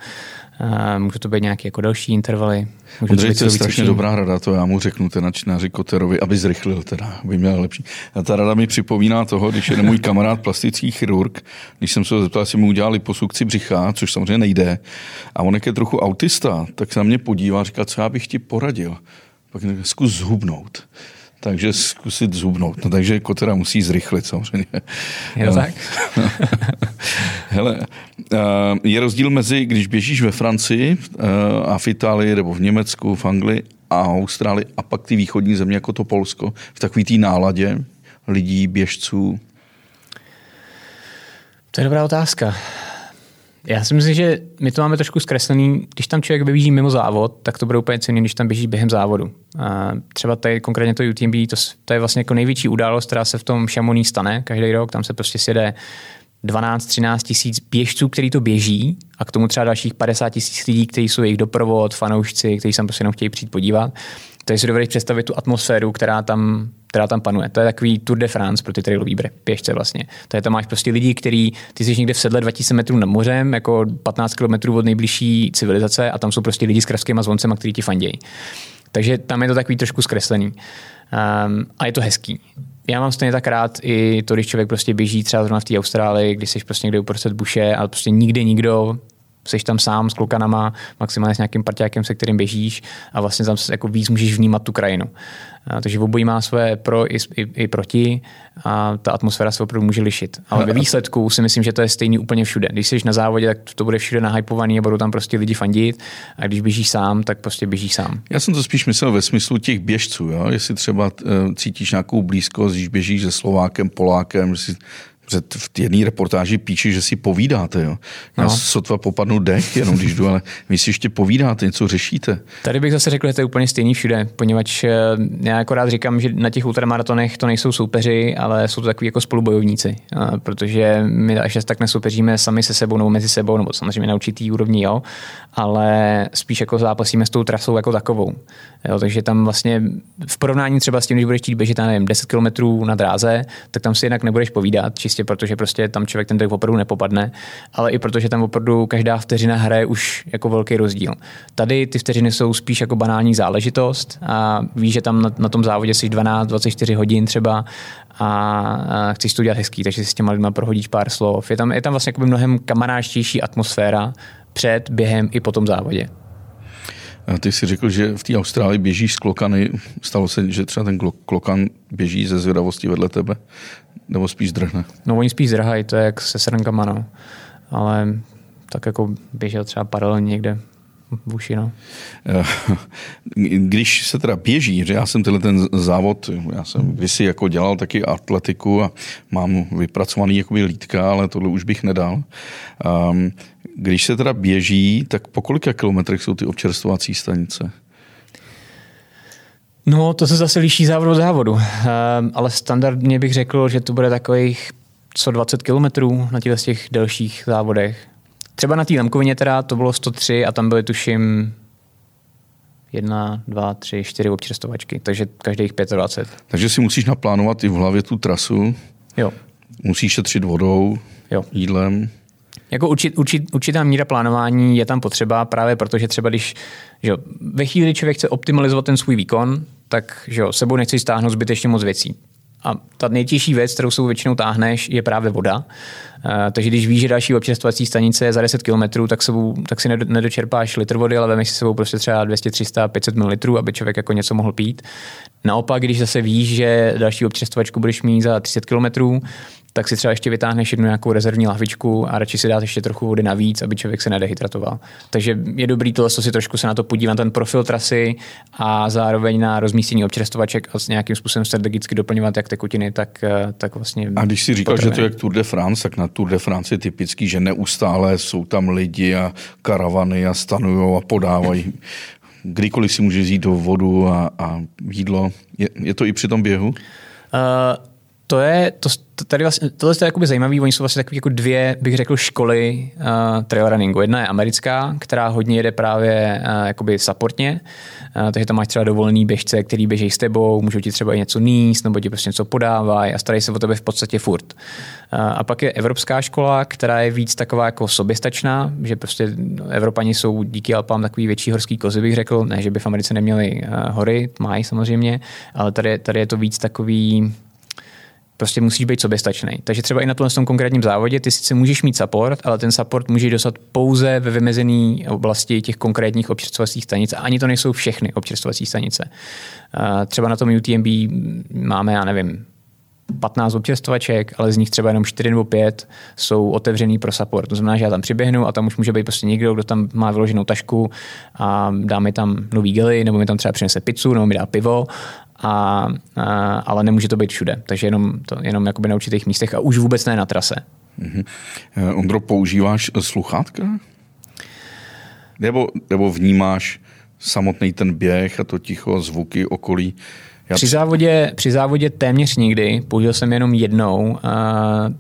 Může to být nějaké jako další intervaly. Může Ondřej, to, je strašně dobrá rada, to já mu řeknu, ten čtenáři Koterovi, aby zrychlil, teda, aby měl lepší. A ta rada mi připomíná toho, když je můj kamarád plastický chirurg, když jsem se ho zeptal, jestli mu udělali posukci břicha, což samozřejmě nejde, a on je trochu autista, tak se na mě podívá a říká, co já bych ti poradil. Pak zkus zhubnout takže zkusit zubnout. No, takže kotera musí zrychlit samozřejmě. Je tak? Hele, eh, je rozdíl mezi, když běžíš ve Francii eh, a v Itálii nebo v Německu, v Anglii a Austrálii a pak ty východní země jako to Polsko, v takový té náladě lidí, běžců? To je dobrá otázka. Já si myslím, že my to máme trošku zkreslený. Když tam člověk běží mimo závod, tak to bude úplně cený, když tam běží během závodu. A třeba tady konkrétně to UTMB, to, to je vlastně jako největší událost, která se v tom Chamonix stane každý rok. Tam se prostě sjede 12-13 tisíc běžců, který to běží a k tomu třeba dalších 50 tisíc lidí, kteří jsou jejich doprovod, fanoušci, kteří se prostě jenom chtějí přijít podívat. Takže si dovedeš představit tu atmosféru, která tam, která tam panuje. To je takový Tour de France pro ty trailový běžce vlastně. To je tam máš prostě lidi, kteří, ty jsi někde v sedle 2000 metrů nad mořem, jako 15 km od nejbližší civilizace a tam jsou prostě lidi s kravskými zvoncema, kteří ti fandějí. Takže tam je to takový trošku zkreslený. Um, a je to hezký. Já mám stejně tak rád i to, když člověk prostě běží třeba zrovna v té Austrálii, když jsi prostě někde uprostřed buše a prostě nikde nikdo Jsi tam sám s klukanama, maximálně s nějakým parťákem, se kterým běžíš a vlastně tam jako víc můžeš vnímat tu krajinu. A, takže obojí má své pro i, i, i proti a ta atmosféra se opravdu může lišit. Ale ve výsledku si myslím, že to je stejný úplně všude. Když jsi na závodě, tak to bude všude nahypovaný a budou tam prostě lidi fandit a když běžíš sám, tak prostě běžíš sám. Já jsem to spíš myslel ve smyslu těch běžců, jo? jestli třeba uh, cítíš nějakou blízkost, když běžíš se Slovákem, Polákem, že si v jedné reportáži píše, že si povídáte. Jo. Já no. sotva popadnu dech, jenom když jdu, ale vy si ještě povídáte, něco řešíte. Tady bych zase řekl, že to je úplně stejný všude, poněvadž eh, já akorát říkám, že na těch ultramaratonech to nejsou soupeři, ale jsou to takový jako spolubojovníci, protože my až tak nesoupeříme sami se sebou nebo mezi sebou, nebo samozřejmě na určitý úrovni, jo, ale spíš jako zápasíme s tou trasou jako takovou. Jo, takže tam vlastně v porovnání třeba s tím, když budeš chtít běžet, nevím, 10 km na dráze, tak tam si jinak nebudeš povídat, čistě protože prostě tam člověk ten opravdu nepopadne, ale i protože tam opravdu každá vteřina hraje už jako velký rozdíl. Tady ty vteřiny jsou spíš jako banální záležitost a víš, že tam na, na tom závodě jsi 12-24 hodin třeba a, a chceš to udělat hezký, takže si s těma lidma prohodíš pár slov. Je tam, je tam vlastně mnohem kamaráštější atmosféra před, během i po tom závodě. A ty jsi řekl, že v té Austrálii běžíš z klokany. Stalo se, že třeba ten klokan běží ze zvědavosti vedle tebe? Nebo spíš zdrhne? No oni spíš zdrhají, to je jak se srnkama, no. Ale tak jako běžel třeba paralelně někde v uši, no. Když se teda běží, že já jsem tenhle ten závod, já jsem kdysi jako dělal taky atletiku a mám vypracovaný jakoby lítka, ale tohle už bych nedal. Um, když se teda běží, tak po kolika kilometrech jsou ty občerstvovací stanice? No, to se zase liší závod od závodu, uh, ale standardně bych řekl, že to bude takových co 20 kilometrů na těch, těch delších závodech. Třeba na té Lemkovině teda to bylo 103 a tam byly tuším jedna, dva, tři, čtyři občerstovačky, takže každých 25. Takže si musíš naplánovat i v hlavě tu trasu. Jo. Musíš šetřit vodou, jo. jídlem. Jako určit, určit, určitá míra plánování je tam potřeba právě proto, že třeba když že ve chvíli, člověk chce optimalizovat ten svůj výkon, tak že jo, sebou nechci stáhnout zbytečně moc věcí. A ta nejtěžší věc, kterou jsou většinou táhneš, je právě voda. Uh, takže když víš, že další občerstvovací stanice je za 10 km, tak, sebou, tak si nedočerpáš litr vody, ale vemeš si sebou prostě třeba 200, 300, 500 ml, aby člověk jako něco mohl pít. Naopak, když zase víš, že další občerstvovačku budeš mít za 30 km, tak si třeba ještě vytáhneš jednu nějakou rezervní lahvičku a radši si dát ještě trochu vody navíc, aby člověk se nedehydratoval. Takže je dobrý tohle si trošku se na to podívat, ten profil trasy a zároveň na rozmístění občerstvovaček a s nějakým způsobem strategicky doplňovat jak tekutiny, tak, eh, tak vlastně. A když si říkal, potřebuje. že to je jak Tour de France, tak na Tour de France je typický, že neustále jsou tam lidi a karavany a stanují a podávají kdykoliv si může jít do vodu a, a jídlo. Je, je to i při tom běhu? Uh, to je, to, tady vlastně, tohle je jakoby zajímavý, oni jsou vlastně takové jako dvě, bych řekl, školy uh, trail runningu. Jedna je americká, která hodně jede právě uh, jakoby supportně, uh, takže tam máš třeba dovolený běžce, který běží s tebou, můžou ti třeba i něco níst, nebo ti prostě něco podávají a starají se o tebe v podstatě furt. Uh, a pak je evropská škola, která je víc taková jako soběstačná, že prostě Evropani jsou díky Alpám takový větší horský kozy, bych řekl. Ne, že by v Americe neměli uh, hory, mají samozřejmě, ale tady, tady je to víc takový Prostě musíš být soběstačný. Takže třeba i na tom konkrétním závodě ty sice můžeš mít support, ale ten support můžeš dostat pouze ve vymezené oblasti těch konkrétních občerstvovacích stanic. A ani to nejsou všechny občerstvovací stanice. Třeba na tom UTMB máme, já nevím, 15 občerstvaček, ale z nich třeba jenom 4 nebo 5 jsou otevřený pro support. To znamená, že já tam přiběhnu a tam už může být prostě někdo, kdo tam má vyloženou tašku a dá mi tam nový gely, nebo mi tam třeba přinese pizzu, nebo mi dá pivo a, a, ale nemůže to být všude. Takže jenom, to, jenom jakoby na určitých místech a už vůbec ne na trase. Mm-hmm. Ondro, používáš sluchátka? Nebo, nebo vnímáš samotný ten běh a to ticho, zvuky, okolí? Já... Při, závodě, při závodě téměř nikdy, použil jsem jenom jednou. A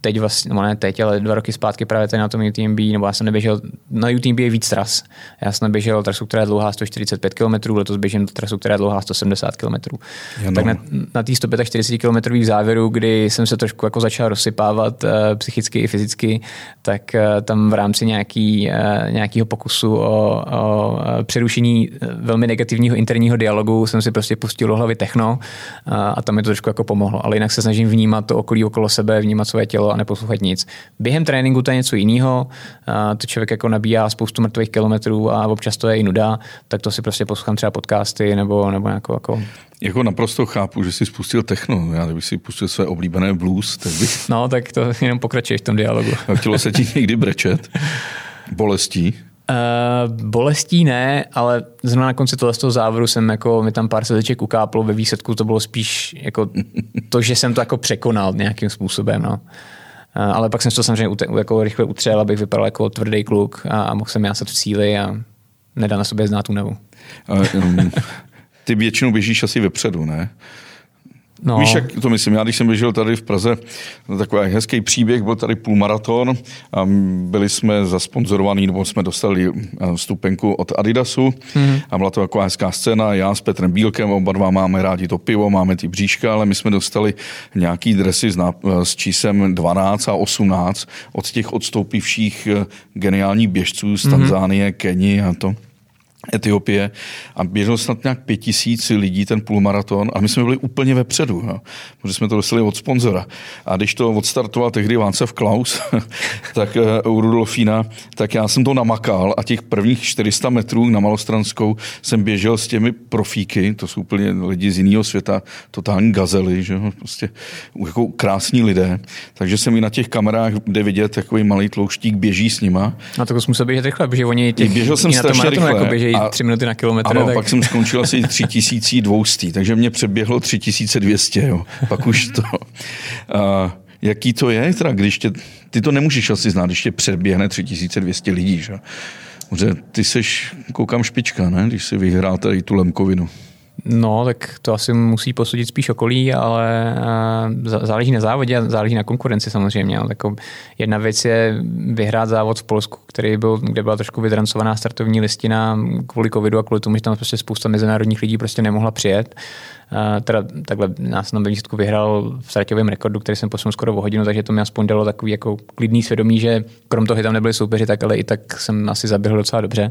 teď vlastně, no ne teď, ale dva roky zpátky právě tady na tom UTMB, nebo já jsem neběžel, na UTMB je víc tras. Já jsem neběžel trasu, která je dlouhá 145 km, letos běžím trasu, která je dlouhá 170 km. Ano. Tak na, na té 145 km v závěru, kdy jsem se trošku jako začal rozsypávat uh, psychicky i fyzicky, tak uh, tam v rámci nějaký, uh, nějakého pokusu o, o přerušení velmi negativního interního dialogu jsem si prostě pustil do hlavy techno uh, a tam mi to trošku jako pomohlo. Ale jinak se snažím vnímat to okolí okolo sebe, vnímat své tělo a neposlouchat nic. Během tréninku to je něco jiného, to člověk jako nabíjá spoustu mrtvých kilometrů a občas to je i nuda, tak to si prostě poslouchám třeba podcasty nebo, nebo jako, jako jako naprosto chápu, že jsi spustil techno. Já kdybych si pustil své oblíbené blues, tak bych... No, tak to jenom pokračuješ v tom dialogu. A chtělo se ti někdy brečet? Bolestí? Uh, bolestí ne, ale zrovna na konci toho, toho závodu jsem jako, mi tam pár sedeček ukáplo, ve výsledku to bylo spíš jako to, že jsem to jako překonal nějakým způsobem. No. Uh, ale pak jsem to samozřejmě jako rychle utřel, abych vypadal jako tvrdý kluk a, a mohl jsem jásat v cíli a nedá na sobě znát únavu. Um, ty většinou běžíš asi vepředu, ne? No. Víš, jak to myslím? Já, když jsem běžel tady v Praze, takový hezký příběh, byl tady půlmaraton a byli jsme zasponzorovaní, nebo jsme dostali eh, stupenku od Adidasu mm. a byla to taková hezká scéna. Já s Petrem Bílkem, oba dva máme rádi to pivo, máme ty bříška, ale my jsme dostali nějaký dresy s, náp- s čísem 12 a 18 od těch odstoupivších eh, geniálních běžců z mhm. Tanzánie, mm. Keni a to. Etiopie a běželo snad nějak pět tisíc lidí ten půlmaraton a my jsme byli úplně vepředu, jo, protože jsme to dostali od sponzora. A když to odstartoval tehdy Václav Klaus, tak uh, u Rudolfína, tak já jsem to namakal a těch prvních 400 metrů na Malostranskou jsem běžel s těmi profíky, to jsou úplně lidi z jiného světa, totální gazely, že jo, prostě jako krásní lidé. Takže jsem i na těch kamerách, kde vidět, takový malý tlouštík běží s nima. A to musel běžet rychle, protože oni těch, běžel jsem strašně rychle. Jako běží a, tři minuty na kilometr. Ano, tak... pak jsem skončil asi 3200, takže mě přeběhlo 3200, jo. Pak už to... A, jaký to je, teda, když tě, ty to nemůžeš asi znát, když tě předběhne 3200 lidí, že? Protože ty seš, koukám, špička, ne? Když si vyhrál tady tu lemkovinu. No, tak to asi musí posudit spíš okolí, ale eh, záleží na závodě a záleží na konkurenci samozřejmě. Jako jedna věc je vyhrát závod v Polsku, který byl, kde byla trošku vydrancovaná startovní listina kvůli covidu a kvůli tomu, že tam prostě spousta mezinárodních lidí prostě nemohla přijet. Uh, teda takhle nás na výsledku vyhrál v ztraťovém rekordu, který jsem posunul skoro o hodinu, takže to mi aspoň dalo takový jako klidný svědomí, že krom toho, že tam nebyli soupeři, tak ale i tak jsem asi zaběhl docela dobře.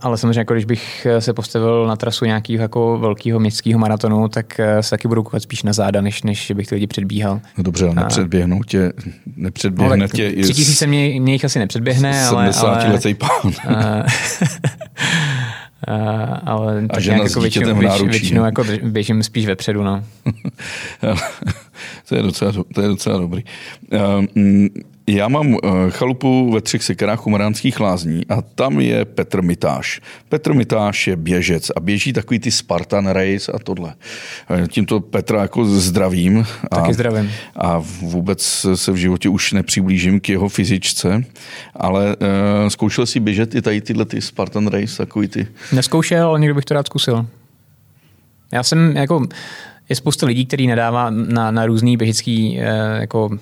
Ale samozřejmě, jako když bych se postavil na trasu nějakého jako velkého městského maratonu, tak eh, se taky budu koukat spíš na záda, než, než bych ty lidi předbíhal. No dobře, ale nepředběhnou tě, nepředběhne no, tě Tři tisíce mě, mě jich asi nepředběhne, ale... 70 ale, letý pán. Uh, ale a tak nějak jako většinou, většinou, většinou jako běžím spíš vepředu. No. to, je docela, to je docela dobrý. Uh, já mám eh, chalupu ve třech sekerách u Maránských lázní a tam je Petr Mitáš. Petr Mitáš je běžec a běží takový ty Spartan Race a tohle. Eh, tímto Petra jako zdravím. A, Taky zdravím. A vůbec se v životě už nepřiblížím k jeho fyzičce, ale uh, zkoušel si běžet i tady tyhle ty Spartan Race, takový ty? Neskoušel, ale někdo bych to rád zkusil. Já jsem jako, je spousta lidí, který nedává na, na různý běžický uh, jako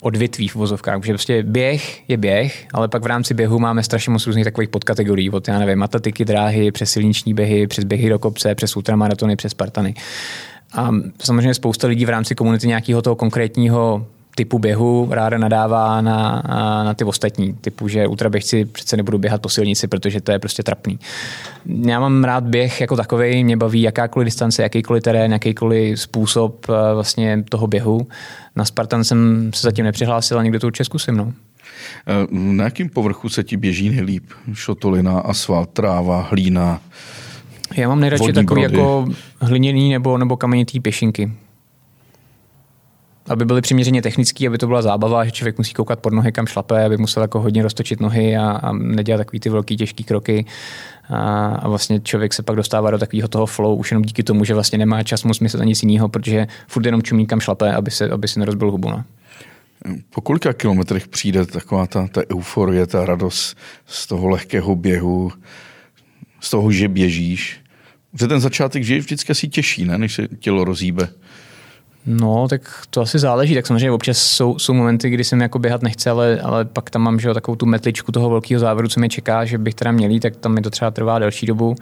odvětví v vozovkách, že prostě běh je běh, ale pak v rámci běhu máme strašně moc různých takových podkategorií, od já nevím, atletiky, dráhy, přes silniční běhy, přes běhy do kopce, přes ultramaratony, přes Spartany. A samozřejmě spousta lidí v rámci komunity nějakého toho konkrétního typu běhu ráda nadává na, na ty ostatní, typu, že ultraběžci přece nebudou běhat po silnici, protože to je prostě trapný. Já mám rád běh jako takový, mě baví jakákoliv distance, jakýkoliv terén, jakýkoliv způsob eh, vlastně toho běhu. Na Spartan jsem se zatím nepřihlásil a někdo to určitě zkusím. No. Eh, na jakém povrchu se ti běží nejlíp? Šotolina, asfalt, tráva, hlína? Já mám nejradši takový brody. jako hliněný nebo, nebo kamenitý pěšinky aby byly přiměřeně technický, aby to byla zábava, že člověk musí koukat pod nohy, kam šlape, aby musel jako hodně roztočit nohy a, a nedělat takový ty velký těžký kroky. A, a, vlastně člověk se pak dostává do takového toho flow už jenom díky tomu, že vlastně nemá čas mu smyslet nic jiného, protože furt jenom čumí kam šlape, aby, se, aby si nerozbil hubu. No. Po kolika kilometrech přijde taková ta, ta euforie, ta radost z toho lehkého běhu, z toho, že běžíš? Že ten začátek že je vždycky asi těžší, ne? než se tělo rozíbe. No, tak to asi záleží. Tak samozřejmě občas jsou, jsou momenty, kdy jsem jako běhat nechce, ale, ale pak tam mám že, takovou tu metličku toho velkého závodu, co mě čeká, že bych teda měl, tak tam mi to třeba trvá delší dobu.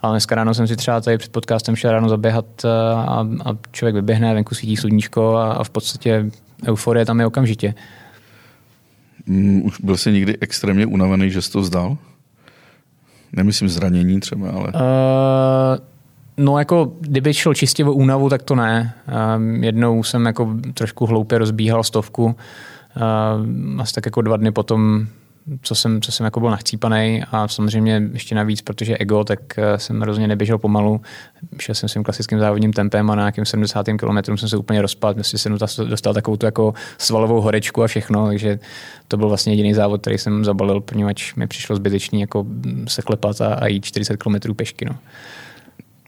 Ale dneska ráno jsem si třeba tady před podcastem šel ráno zaběhat eh, a, a člověk vyběhne, venku svítí sluníčko a, a v podstatě euforie tam je okamžitě. Mm, už byl jsi někdy extrémně unavený, že jsi to vzdal? Nemyslím zranění třeba, ale... Uh No jako, kdyby šlo čistě o únavu, tak to ne. Um, jednou jsem jako trošku hloupě rozbíhal stovku. Um, asi tak jako dva dny potom co jsem, co jsem jako byl nachcípaný a samozřejmě ještě navíc, protože ego, tak eh, jsem hrozně neběžel pomalu. Šel jsem svým klasickým závodním tempem a na nějakým 70. kilometru jsem se úplně rozpadl. Myslím, jsem dostal takovou tu jako svalovou horečku a všechno, takže to byl vlastně jediný závod, který jsem zabalil, poněvadž mi přišlo zbytečný jako se klepat a, a jít 40 km pešky. No.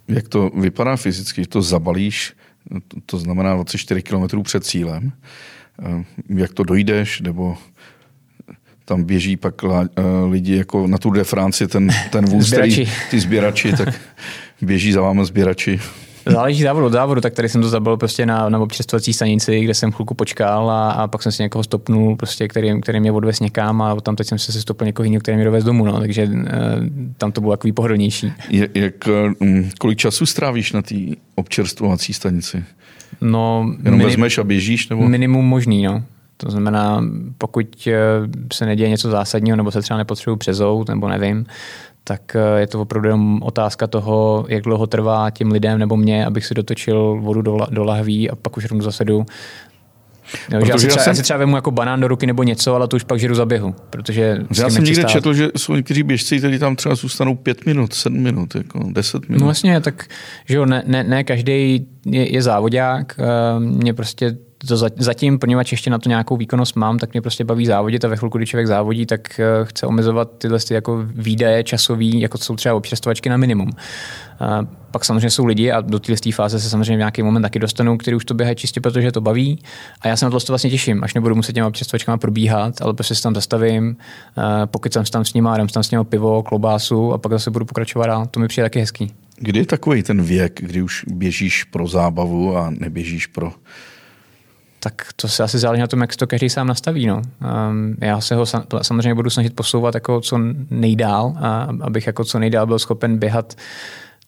Jak to vypadá fyzicky? To zabalíš, to, to znamená 24 km před cílem. Eh, jak to dojdeš, nebo tam běží pak uh, lidi jako na Tour de France, ten, ten vůz, který, ty sběrači, tak běží za vámi sběrači. Záleží závod od závodu, tak tady jsem to zabil prostě na, na občerstvací stanici, kde jsem chvilku počkal a, a pak jsem si někoho stopnul, prostě, který, který mě odvez někam a tam teď jsem se stopil někoho jiného, který mě dovez domů, no, takže uh, tam to bylo takový pohodlnější. Je, jak, um, kolik času strávíš na té občerstvovací stanici? No, Jenom minim, vezmeš a běžíš? Nebo? Minimum možný, no. To znamená, pokud eh, se neděje něco zásadního, nebo se třeba nepotřebuji přezout, nebo nevím, tak eh, je to opravdu jenom otázka toho, jak dlouho trvá těm lidem nebo mě, abych si dotočil vodu do, do lahví a pak už rovnou zase jdu. Jo, že já, si třeba, já, jsem... já si třeba vemu jako banán do ruky nebo něco, ale to už pak žeru za běhu. Protože já jsem někde stát. četl, že jsou někteří běžci, kteří tam třeba zůstanou pět minut, sedm minut, jako deset minut. No vlastně, tak že jo, ne, ne, ne každý je, je závodák. Eh, mě prostě to zatím, poněvadž ještě na to nějakou výkonnost mám, tak mě prostě baví závodit a ve chvilku, kdy člověk závodí, tak eh, chce omezovat tyhle ty jako výdaje časový, jako jsou třeba občerstvovačky na minimum. A pak samozřejmě jsou lidi a do téhle fáze se samozřejmě v nějaký moment taky dostanou, kteří už to běhají čistě, protože to baví. A já se na to vlastně těším, až nebudu muset těma občerstvovačkama probíhat, ale prostě se tam zastavím, eh, pokud jsem tam s nimi, dám tam s nimi pivo, klobásu a pak zase budu pokračovat dál. To mi přijde taky hezký. Kdy je takový ten věk, kdy už běžíš pro zábavu a neběžíš pro tak to se asi záleží na tom, jak to každý sám nastaví. No. Um, já se ho samozřejmě budu snažit posouvat jako co nejdál, a abych jako co nejdál byl schopen běhat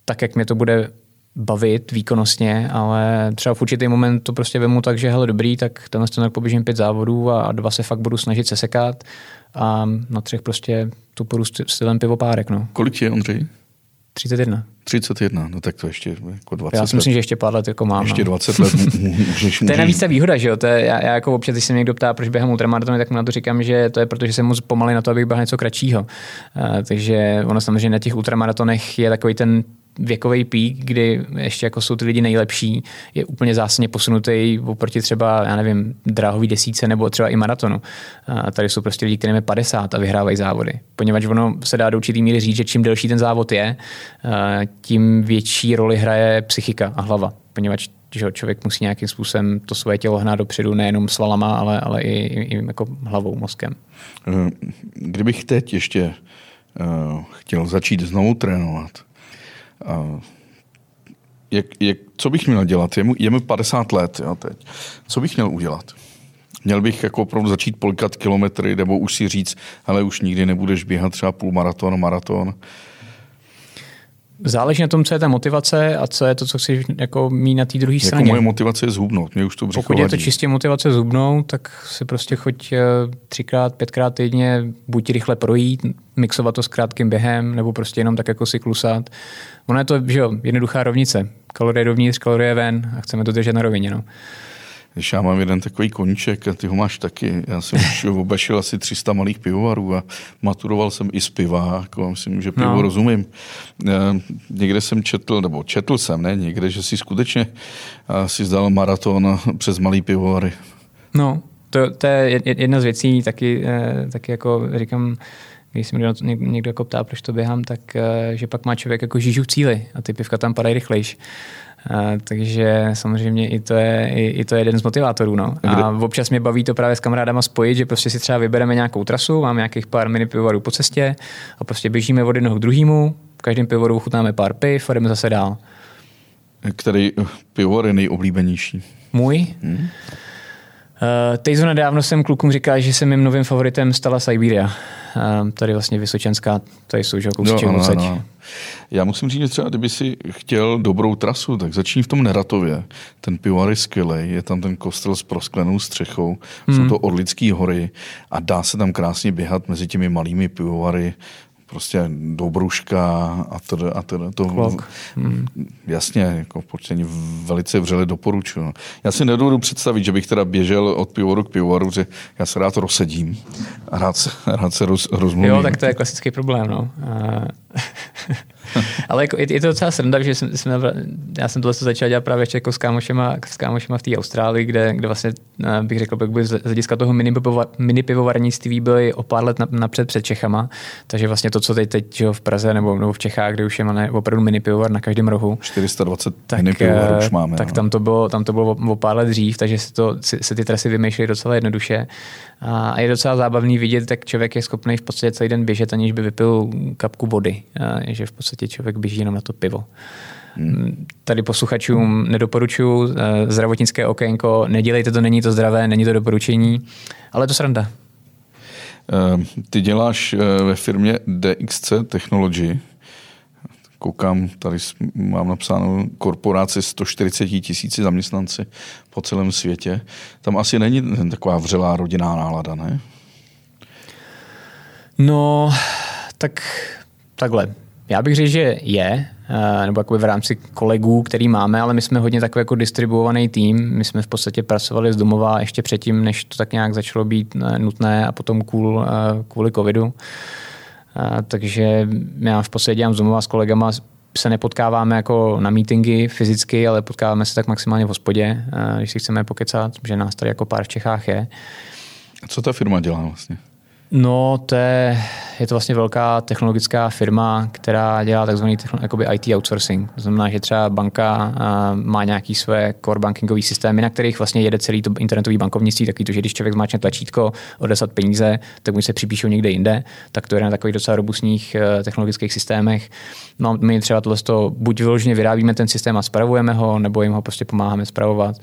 tak, jak mě to bude bavit výkonnostně, ale třeba v určitý moment to prostě vemu tak, že hele dobrý, tak tenhle ten poběžím pět závodů a dva se fakt budu snažit sesekat a na třech prostě tu půjdu stylem pivopárek. No. Kolik je, Ondřej? 31. 31, no tak to ještě jako 20 Já si myslím, let. že ještě pár let jako mám. Ještě no. 20 let můžeš, To je navíc ta výhoda, že jo? To je, já, já, jako občas, když se mě někdo ptá, proč běhám ultramaratony, tak mu na to říkám, že to je proto, že jsem moc pomalý na to, abych běhal něco kratšího. Uh, takže ono samozřejmě na těch ultramaratonech je takový ten věkový pík, kdy ještě jako jsou ty lidi nejlepší, je úplně zásadně posunutý oproti třeba, já nevím, dráhový desíce nebo třeba i maratonu. A tady jsou prostě lidi, kterým je 50 a vyhrávají závody. Poněvadž ono se dá do určitý míry říct, že čím delší ten závod je, tím větší roli hraje psychika a hlava. Poněvadž že člověk musí nějakým způsobem to svoje tělo hnát dopředu, nejenom svalama, ale, ale i, i, i jako hlavou, mozkem. Eh, kdybych teď ještě uh, chtěl začít znovu trénovat, jak, jak, co bych měl dělat? Je mu, je mu 50 let jo, teď. Co bych měl udělat? Měl bych jako opravdu začít polikat kilometry, nebo už si říct, ale už nikdy nebudeš běhat třeba půlmaraton, maraton. Záleží na tom, co je ta motivace a co je to, co chceš jako mít na té druhé jako straně. moje motivace je zhubnout, mě už to Pokud vadí. je to čistě motivace zhubnout, tak si prostě choď eh, třikrát, pětkrát týdně, buď rychle projít, mixovat to s krátkým během, nebo prostě jenom tak jako si klusat. Ono je to, že jo, jednoduchá rovnice. Kalorie dovnitř, kalorie ven a chceme to držet na rovině. No. Když já mám jeden takový koníček a ty ho máš taky. Já jsem už obešel asi 300 malých pivovarů a maturoval jsem i z piva, jako myslím, že pivo no. rozumím. E, někde jsem četl, nebo četl jsem, ne někde, že si skutečně si zdal maraton přes malý pivovary. No, to, to je jedna z věcí, taky, eh, taky jako říkám, když se mě někdo jako ptá, proč to běhám, tak eh, že pak má člověk jako žížu cíly a ty pivka tam padají rychlejš. Takže samozřejmě i to je, i, i to je jeden z motivátorů. No. A občas mě baví to právě s kamarádama spojit, že prostě si třeba vybereme nějakou trasu, máme nějakých pár mini pivovarů po cestě a prostě běžíme od jednoho k druhému, v každém pivovaru chutnáme pár piv a jdeme zase dál. Který pivovar je nejoblíbenější? Můj? Hmm. Uh, teď nedávno jsem klukům říkal, že se mým novým favoritem stala Siberia. Uh, tady vlastně Vysočenská, tady jsou že kousíček no, no, no. Já musím říct, že třeba kdyby si chtěl dobrou trasu, tak začni v tom Neratově. Ten pivovar je skvělý, je tam ten kostel s prosklenou střechou, hmm. jsou to Orlické hory a dá se tam krásně běhat mezi těmi malými pivovary prostě Dobruška a to, a to, to hmm. jasně, jako počtení velice vřele doporučuji. Já si nedovedu představit, že bych teda běžel od pivovaru k pivovaru, že já se rád rozsedím a rád, rád se roz, rozmluvím. Jo, tak to je klasický problém, no. Ale jako, je, je, to docela sranda, že jsem, jsem, já jsem tohle začal dělat právě ještě jako s kámošema, s kámošema v té Austrálii, kde, kde vlastně eh, bych řekl, by z hlediska toho mini, mini pivovarnictví byly o pár let napřed před Čechama. Takže vlastně to, co teď, teď v Praze nebo, nebo v Čechách, kde už je máme opravdu mini pivovar na každém rohu. 420 tak, mini už máme. Tak no. tam to bylo, tam to bylo o, o pár let dřív, takže se, to, se ty trasy vymýšlely docela jednoduše. A je docela zábavný vidět, tak člověk je schopný v podstatě celý den běžet, aniž by vypil kapku vody. A že v podstatě člověk běží jenom na to pivo. Hmm. Tady posluchačům nedoporučuju eh, zdravotnické okénko, nedělejte to, není to zdravé, není to doporučení, ale je to sranda. Eh, ty děláš eh, ve firmě DXC Technology. Koukám, tady mám napsáno korporaci 140 tisíci zaměstnanci po celém světě. Tam asi není taková vřelá rodinná nálada, ne? No, tak takhle. Já bych řekl, že je, eh, nebo jako v rámci kolegů, který máme, ale my jsme hodně takový jako distribuovaný tým. My jsme v podstatě pracovali z domova ještě předtím, než to tak nějak začalo být eh, nutné a potom kvůli, eh, kvůli covidu. Takže já v podstatě dělám z domova s kolegama se nepotkáváme jako na meetingy fyzicky, ale potkáváme se tak maximálně v hospodě, když si chceme pokecat, že nás tady jako pár v Čechách je. A co ta firma dělá vlastně? No, to je, je to vlastně velká technologická firma, která dělá takzvaný IT outsourcing. To znamená, že třeba banka má nějaký své core bankingové systémy, na kterých vlastně jede celý to internetové bankovnictví, taky to, že když člověk zmáčne tlačítko odeslat peníze, tak mu se připíšou někde jinde, tak to je na takových docela robustních eh, technologických systémech. No, my třeba tohle buď vyloženě vyrábíme ten systém a spravujeme ho, nebo jim ho prostě pomáháme spravovat.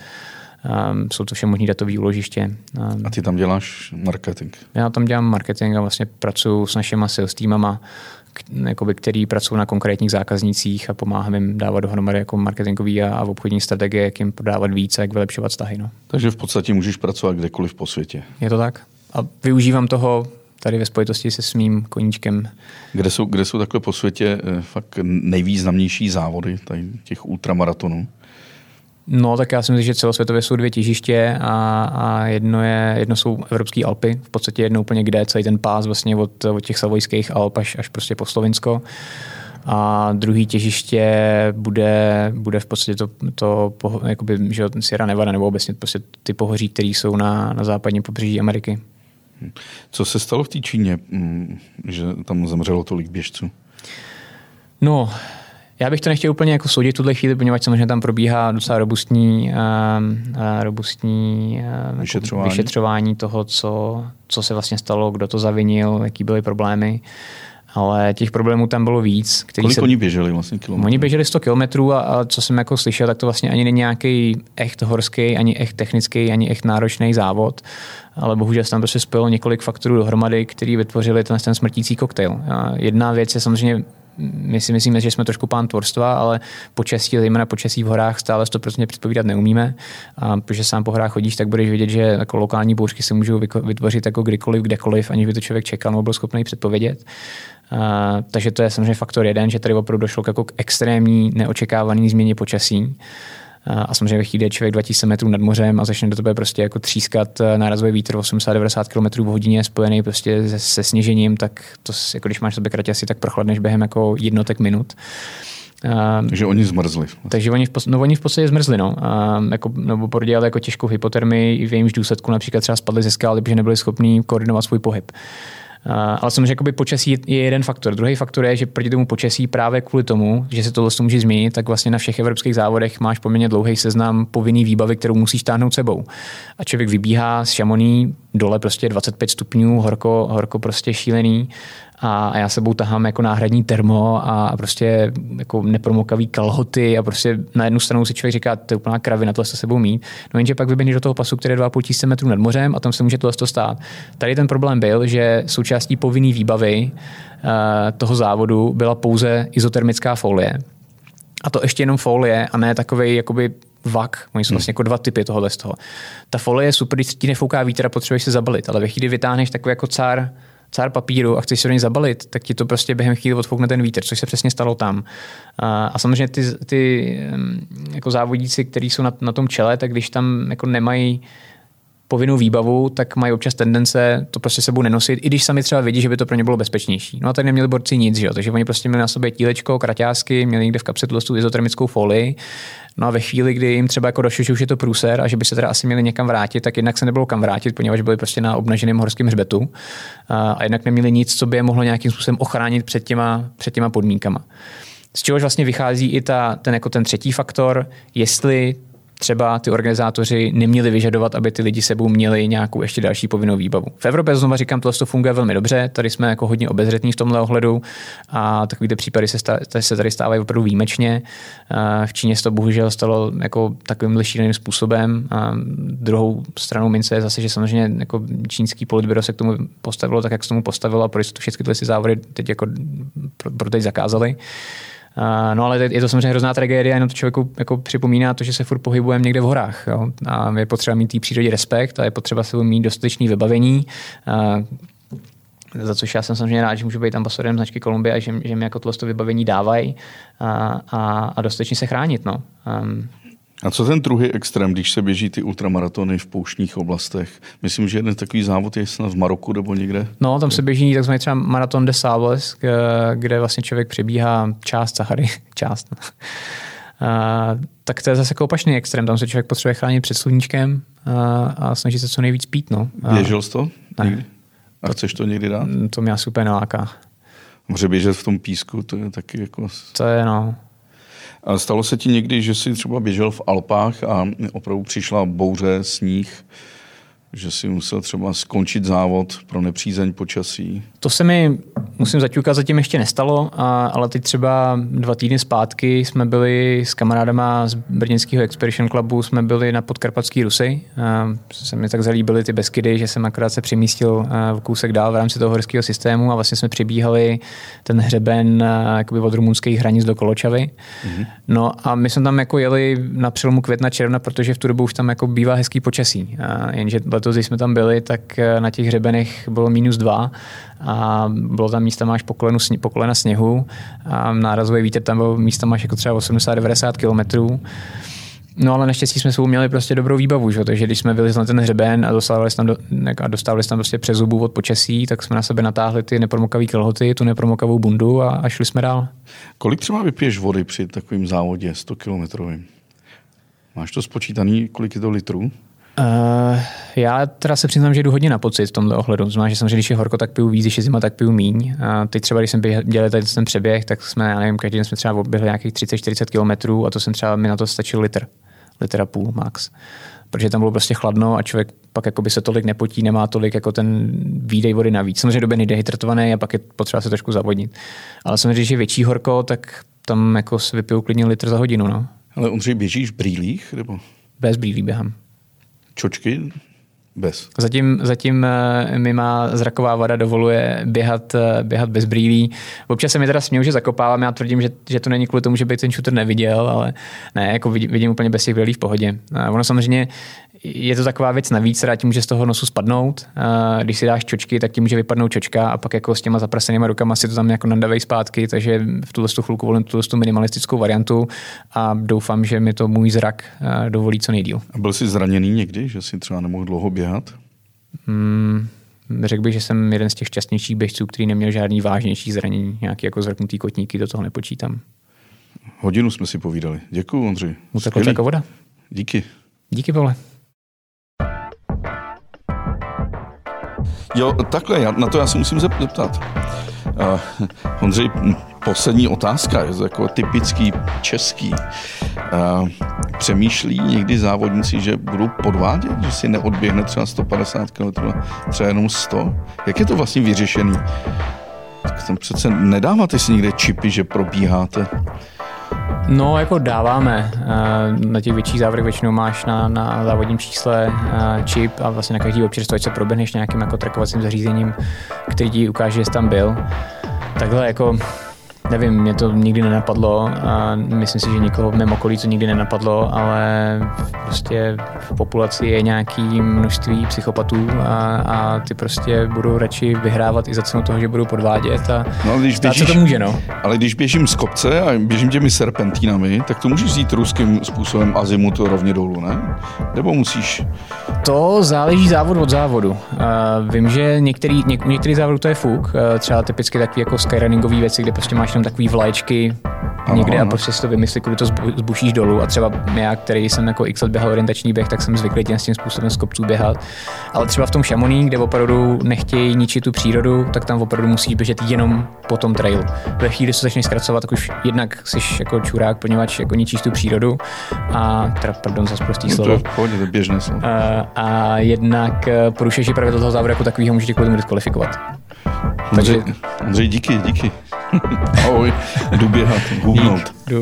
Um, jsou to vše možné datové úložiště. Um, a ty tam děláš marketing? Já tam dělám marketing a vlastně pracuji s našimi sales týmama, jakoby, který pracují na konkrétních zákaznících a pomáhám jim dávat dohromady jako marketingový a, a obchodní strategie, jak jim podávat více, jak vylepšovat vztahy. No. Takže v podstatě můžeš pracovat kdekoliv po světě. Je to tak. A využívám toho tady ve spojitosti se svým koníčkem. Kde jsou, kde jsou takhle po světě eh, fakt nejvýznamnější závody tady těch ultramaratonů? No, tak já si myslím, že celosvětově jsou dvě těžiště a, a jedno, je, jedno jsou Evropské Alpy, v podstatě jedno úplně kde, celý ten pás vlastně od, od těch savojských Alp až, až prostě po Slovinsko. A druhý těžiště bude, bude v podstatě to, to jakoby, že Sierra Nevada nebo obecně prostě ty pohoří, které jsou na, na západním pobřeží Ameriky. Co se stalo v té Číně, mm, že tam zemřelo tolik běžců? No, já bych to nechtěl úplně jako soudit v tuhle chvíli, poněvadž samozřejmě tam probíhá docela robustní, uh, robustní uh, vyšetřování. vyšetřování toho, co, co se vlastně stalo, kdo to zavinil, jaký byly problémy. Ale těch problémů tam bylo víc. Kolik se... oni běželi vlastně kilometrů? Oni běželi 100 kilometrů a, a, co jsem jako slyšel, tak to vlastně ani není nějaký echt horský, ani echt technický, ani echt náročný závod. Ale bohužel se tam prostě spojilo několik faktorů dohromady, který vytvořili ten, ten smrtící koktejl. A jedna věc je samozřejmě my si myslíme, že jsme trošku pán tvorstva, ale počasí, zejména počasí v horách, stále to prostě předpovídat neumíme. A protože sám po horách chodíš, tak budeš vědět, že jako lokální bouřky se můžou vytvořit jako kdykoliv, kdekoliv, aniž by to člověk čekal nebo byl schopný předpovědět. A, takže to je samozřejmě faktor jeden, že tady opravdu došlo k, jako k extrémní neočekávaný změně počasí. A samozřejmě ve chvíli, člověk 2000 metrů nad mořem a začne do tebe prostě jako třískat eh, nárazový vítr 80-90 km v hodině spojený prostě se, se sněžením, tak to jako když máš sobě kratěsi, tak prochladneš během jako jednotek minut. Uh, takže oni zmrzli. Takže oni v, pos- no, oni v podstatě zmrzli, no. Uh, jako, nebo prodělali jako těžkou hypotermii, v jejímž důsledku například třeba spadli ze skály, protože nebyli schopni koordinovat svůj pohyb. Ale samozřejmě jakoby počasí je jeden faktor. Druhý faktor je, že proti tomu počasí právě kvůli tomu, že se tohle může změnit, tak vlastně na všech evropských závodech máš poměrně dlouhý seznam povinný výbavy, kterou musíš táhnout sebou. A člověk vybíhá z Šamoní dole prostě 25 stupňů, horko, horko prostě šílený a já sebou tahám jako náhradní termo a prostě jako nepromokavý kalhoty a prostě na jednu stranu si člověk říká, to je úplná kravina, tohle se sebou mít. No jenže pak vyběhne do toho pasu, který je 2,5 tisíce metrů nad mořem a tam se může tohle stát. Tady ten problém byl, že součástí povinné výbavy uh, toho závodu byla pouze izotermická folie. A to ještě jenom folie a ne takový jakoby vak. Oni jsou hmm. vlastně jako dva typy tohohle z toho. Ta folie je super, když ti nefouká vítr a potřebuješ se zabalit, ale ve chvíli vytáhneš takový jako cár cár papíru a chceš se do něj zabalit, tak ti to prostě během chvíli odfoukne ten vítr, což se přesně stalo tam. A, a samozřejmě ty, ty jako závodíci, kteří jsou na, na tom čele, tak když tam jako nemají povinnou výbavu, tak mají občas tendence to prostě sebou nenosit, i když sami třeba vidí, že by to pro ně bylo bezpečnější. No a tady neměli borci nic, že jo? takže oni prostě měli na sobě tílečko, kraťásky, měli někde v kapse tu izotermickou folii. No a ve chvíli, kdy jim třeba jako došlo, že už je to průser a že by se teda asi měli někam vrátit, tak jednak se nebylo kam vrátit, poněvadž byli prostě na obnaženém horském hřbetu a jednak neměli nic, co by je mohlo nějakým způsobem ochránit před těma, před těma podmínkama. Z čehož vlastně vychází i ta, ten, jako ten třetí faktor, jestli třeba ty organizátoři neměli vyžadovat, aby ty lidi sebou měli nějakou ještě další povinnou výbavu. V Evropě znovu říkám, tohle to funguje velmi dobře, tady jsme jako hodně obezřetní v tomhle ohledu a takovýto případy se, se tady stávají opravdu výjimečně. V Číně se to bohužel stalo jako takovým šíleným způsobem. A druhou stranou mince je zase, že samozřejmě jako čínský politbyro se k tomu postavilo tak, jak se tomu postavilo a proč to všechny tyhle závody teď jako pro, pro teď zakázali. No ale je to samozřejmě hrozná tragédie, jenom to člověku jako připomíná to, že se furt pohybujeme někde v horách. Jo? A je potřeba mít té přírodě respekt a je potřeba se mít dostatečné vybavení. A za což já jsem samozřejmě rád, že můžu být ambasadorem značky Kolumbie a že, že mi jako tohle vybavení dávají a, a, a dostatečně se chránit. No. Um, a co ten druhý extrém, když se běží ty ultramaratony v pouštních oblastech? Myslím, že jeden takový závod je snad v Maroku nebo někde. No, tam se běží takzvaný třeba maraton de Sables, kde vlastně člověk přebíhá část Sahary, část. A, tak to je zase jako opačný extrém, tam se člověk potřebuje chránit před sluníčkem a, a snaží se co nejvíc pít. No. A, Běžel jsi to? Ne. A chceš to někdy dát? To mě asi úplně neláká. Může běžet v tom písku, to je taky jako... To je no. Stalo se ti někdy, že jsi třeba běžel v Alpách a opravdu přišla bouře, sníh, že si musel třeba skončit závod pro nepřízeň počasí? To se mi, musím zaťukat, zatím ještě nestalo, a, ale teď třeba dva týdny zpátky jsme byli s kamarádama z brněnského Expedition Clubu, jsme byli na podkarpatský Rusy. A se mi tak zalíbily ty Beskydy, že jsem akorát se přemístil v kousek dál v rámci toho horského systému a vlastně jsme přibíhali ten hřeben jakoby od rumunských hranic do Koločavy. Mm-hmm. No a my jsme tam jako jeli na přelomu května, června, protože v tu dobu už tam jako bývá hezký počasí. A jenže letos, když jsme tam byli, tak eh, na těch hřebenech bylo minus dva a bylo tam místa máš po, kolena sněhu a nárazový vítr tam byl místa máš jako třeba 80-90 kilometrů. No ale naštěstí jsme svou měli prostě dobrou výbavu, že? takže když jsme byli na ten hřeben a dostávali jsme tam, do, a dostávali jsme tam prostě přes zubu od počasí, tak jsme na sebe natáhli ty nepromokavé kalhoty, tu nepromokavou bundu a, a šli jsme dál. Kolik třeba vypiješ vody při takovém závodě 100 kilometrovým? Máš to spočítaný, kolik je to litrů? Uh, já teda se přiznám, že jdu hodně na pocit v tomto ohledu. Znamená, že samozřejmě, když je horko, tak piju víc, když je zima, tak piju míň. A teď třeba, když jsem dělal tady ten přeběh, tak jsme, já nevím, každý den jsme třeba oběhli nějakých 30-40 kilometrů a to jsem třeba, mi na to stačil litr. Litr a půl max. Protože tam bylo prostě chladno a člověk pak jako by se tolik nepotí, nemá tolik jako ten výdej vody navíc. Samozřejmě době nejde hydratovaný a pak je potřeba se trošku zavodnit. Ale samozřejmě, když je větší horko, tak tam jako si vypiju klidně litr za hodinu. No. Ale Ondřej, běžíš v brýlích? Nebo? Bez brýlí běhám čočky? Bez. Zatím, zatím eh, mi má zraková vada dovoluje běhat, eh, běhat bez brýlí. Občas se mi teda směju, že zakopávám. Já tvrdím, že, že to není kvůli tomu, že by ten shooter neviděl, ale ne, jako vidím, vidím úplně bez těch brýlí v pohodě. A ono samozřejmě je to taková věc navíc, která ti může z toho nosu spadnout. Když si dáš čočky, tak ti může vypadnout čočka a pak jako s těma zaprasenýma rukama si to tam jako nandavej zpátky, takže v tuhle chvilku volím tuhle minimalistickou variantu a doufám, že mi to můj zrak dovolí co nejdíl. A byl jsi zraněný někdy, že jsi třeba nemohl dlouho běhat? Hmm, řekl bych, že jsem jeden z těch šťastnějších běžců, který neměl žádný vážnější zranění, nějaký jako zrknutý kotníky, do toho nepočítám. Hodinu jsme si povídali. Děkuji, Ondřej. Utekla jako voda. Díky. Díky, Pavle. Jo, takhle, já, na to já se musím zeptat. Uh, Ondřej, poslední otázka, je to jako typický český. Uh, přemýšlí někdy závodníci, že budou podvádět, že si neodběhne třeba 150 km, třeba jenom 100? Jak je to vlastně vyřešený? Tak tam přece nedáváte si někde čipy, že probíháte. No, jako dáváme. Eh, na těch větších závodech většinou máš na, na závodním čísle eh, čip a vlastně na každý občerstvovač se proběhneš nějakým jako trackovacím zařízením, který ti ukáže, že jsi tam byl. Takhle jako nevím, mě to nikdy nenapadlo a myslím si, že nikoho v mém okolí to nikdy nenapadlo, ale prostě v populaci je nějaký množství psychopatů a, a ty prostě budou radši vyhrávat i za cenu toho, že budou podvádět a no, ale když běžíš, se to může, no. Ale když běžím z kopce a běžím těmi serpentínami, tak to můžeš jít ruským způsobem azimut rovně dolů, ne? Nebo musíš... To záleží závod od závodu. Uh, vím, že některý, něk, některý závod to je fuk, uh, třeba typicky takový jako skyrunningový věci, kde prostě máš tam takový vlaječky ano, někde ano. a prostě si to vymyslí, kudy to zbušíš dolů. A třeba já, který jsem jako x let běhal orientační běh, tak jsem zvyklý tím, tím způsobem z kopců běhat. Ale třeba v tom Šamoní, kde opravdu nechtějí ničit tu přírodu, tak tam opravdu musíš běžet jenom po tom trailu. Ve chvíli, kdy se začneš zkracovat, tak už jednak jsi jako čurák, poněvadž jako ničíš tu přírodu a teda, pardon, za prostý no, slovo. To je v pohodě, to běžné slovo. A, a jednak eh, porušuješ pravidla toho závodu jako takového, může tě kvůli tomu diskvalifikovat. Takže... Andřej, díky, díky. Ahoj, jdu běhat, hůvnout. Jdu.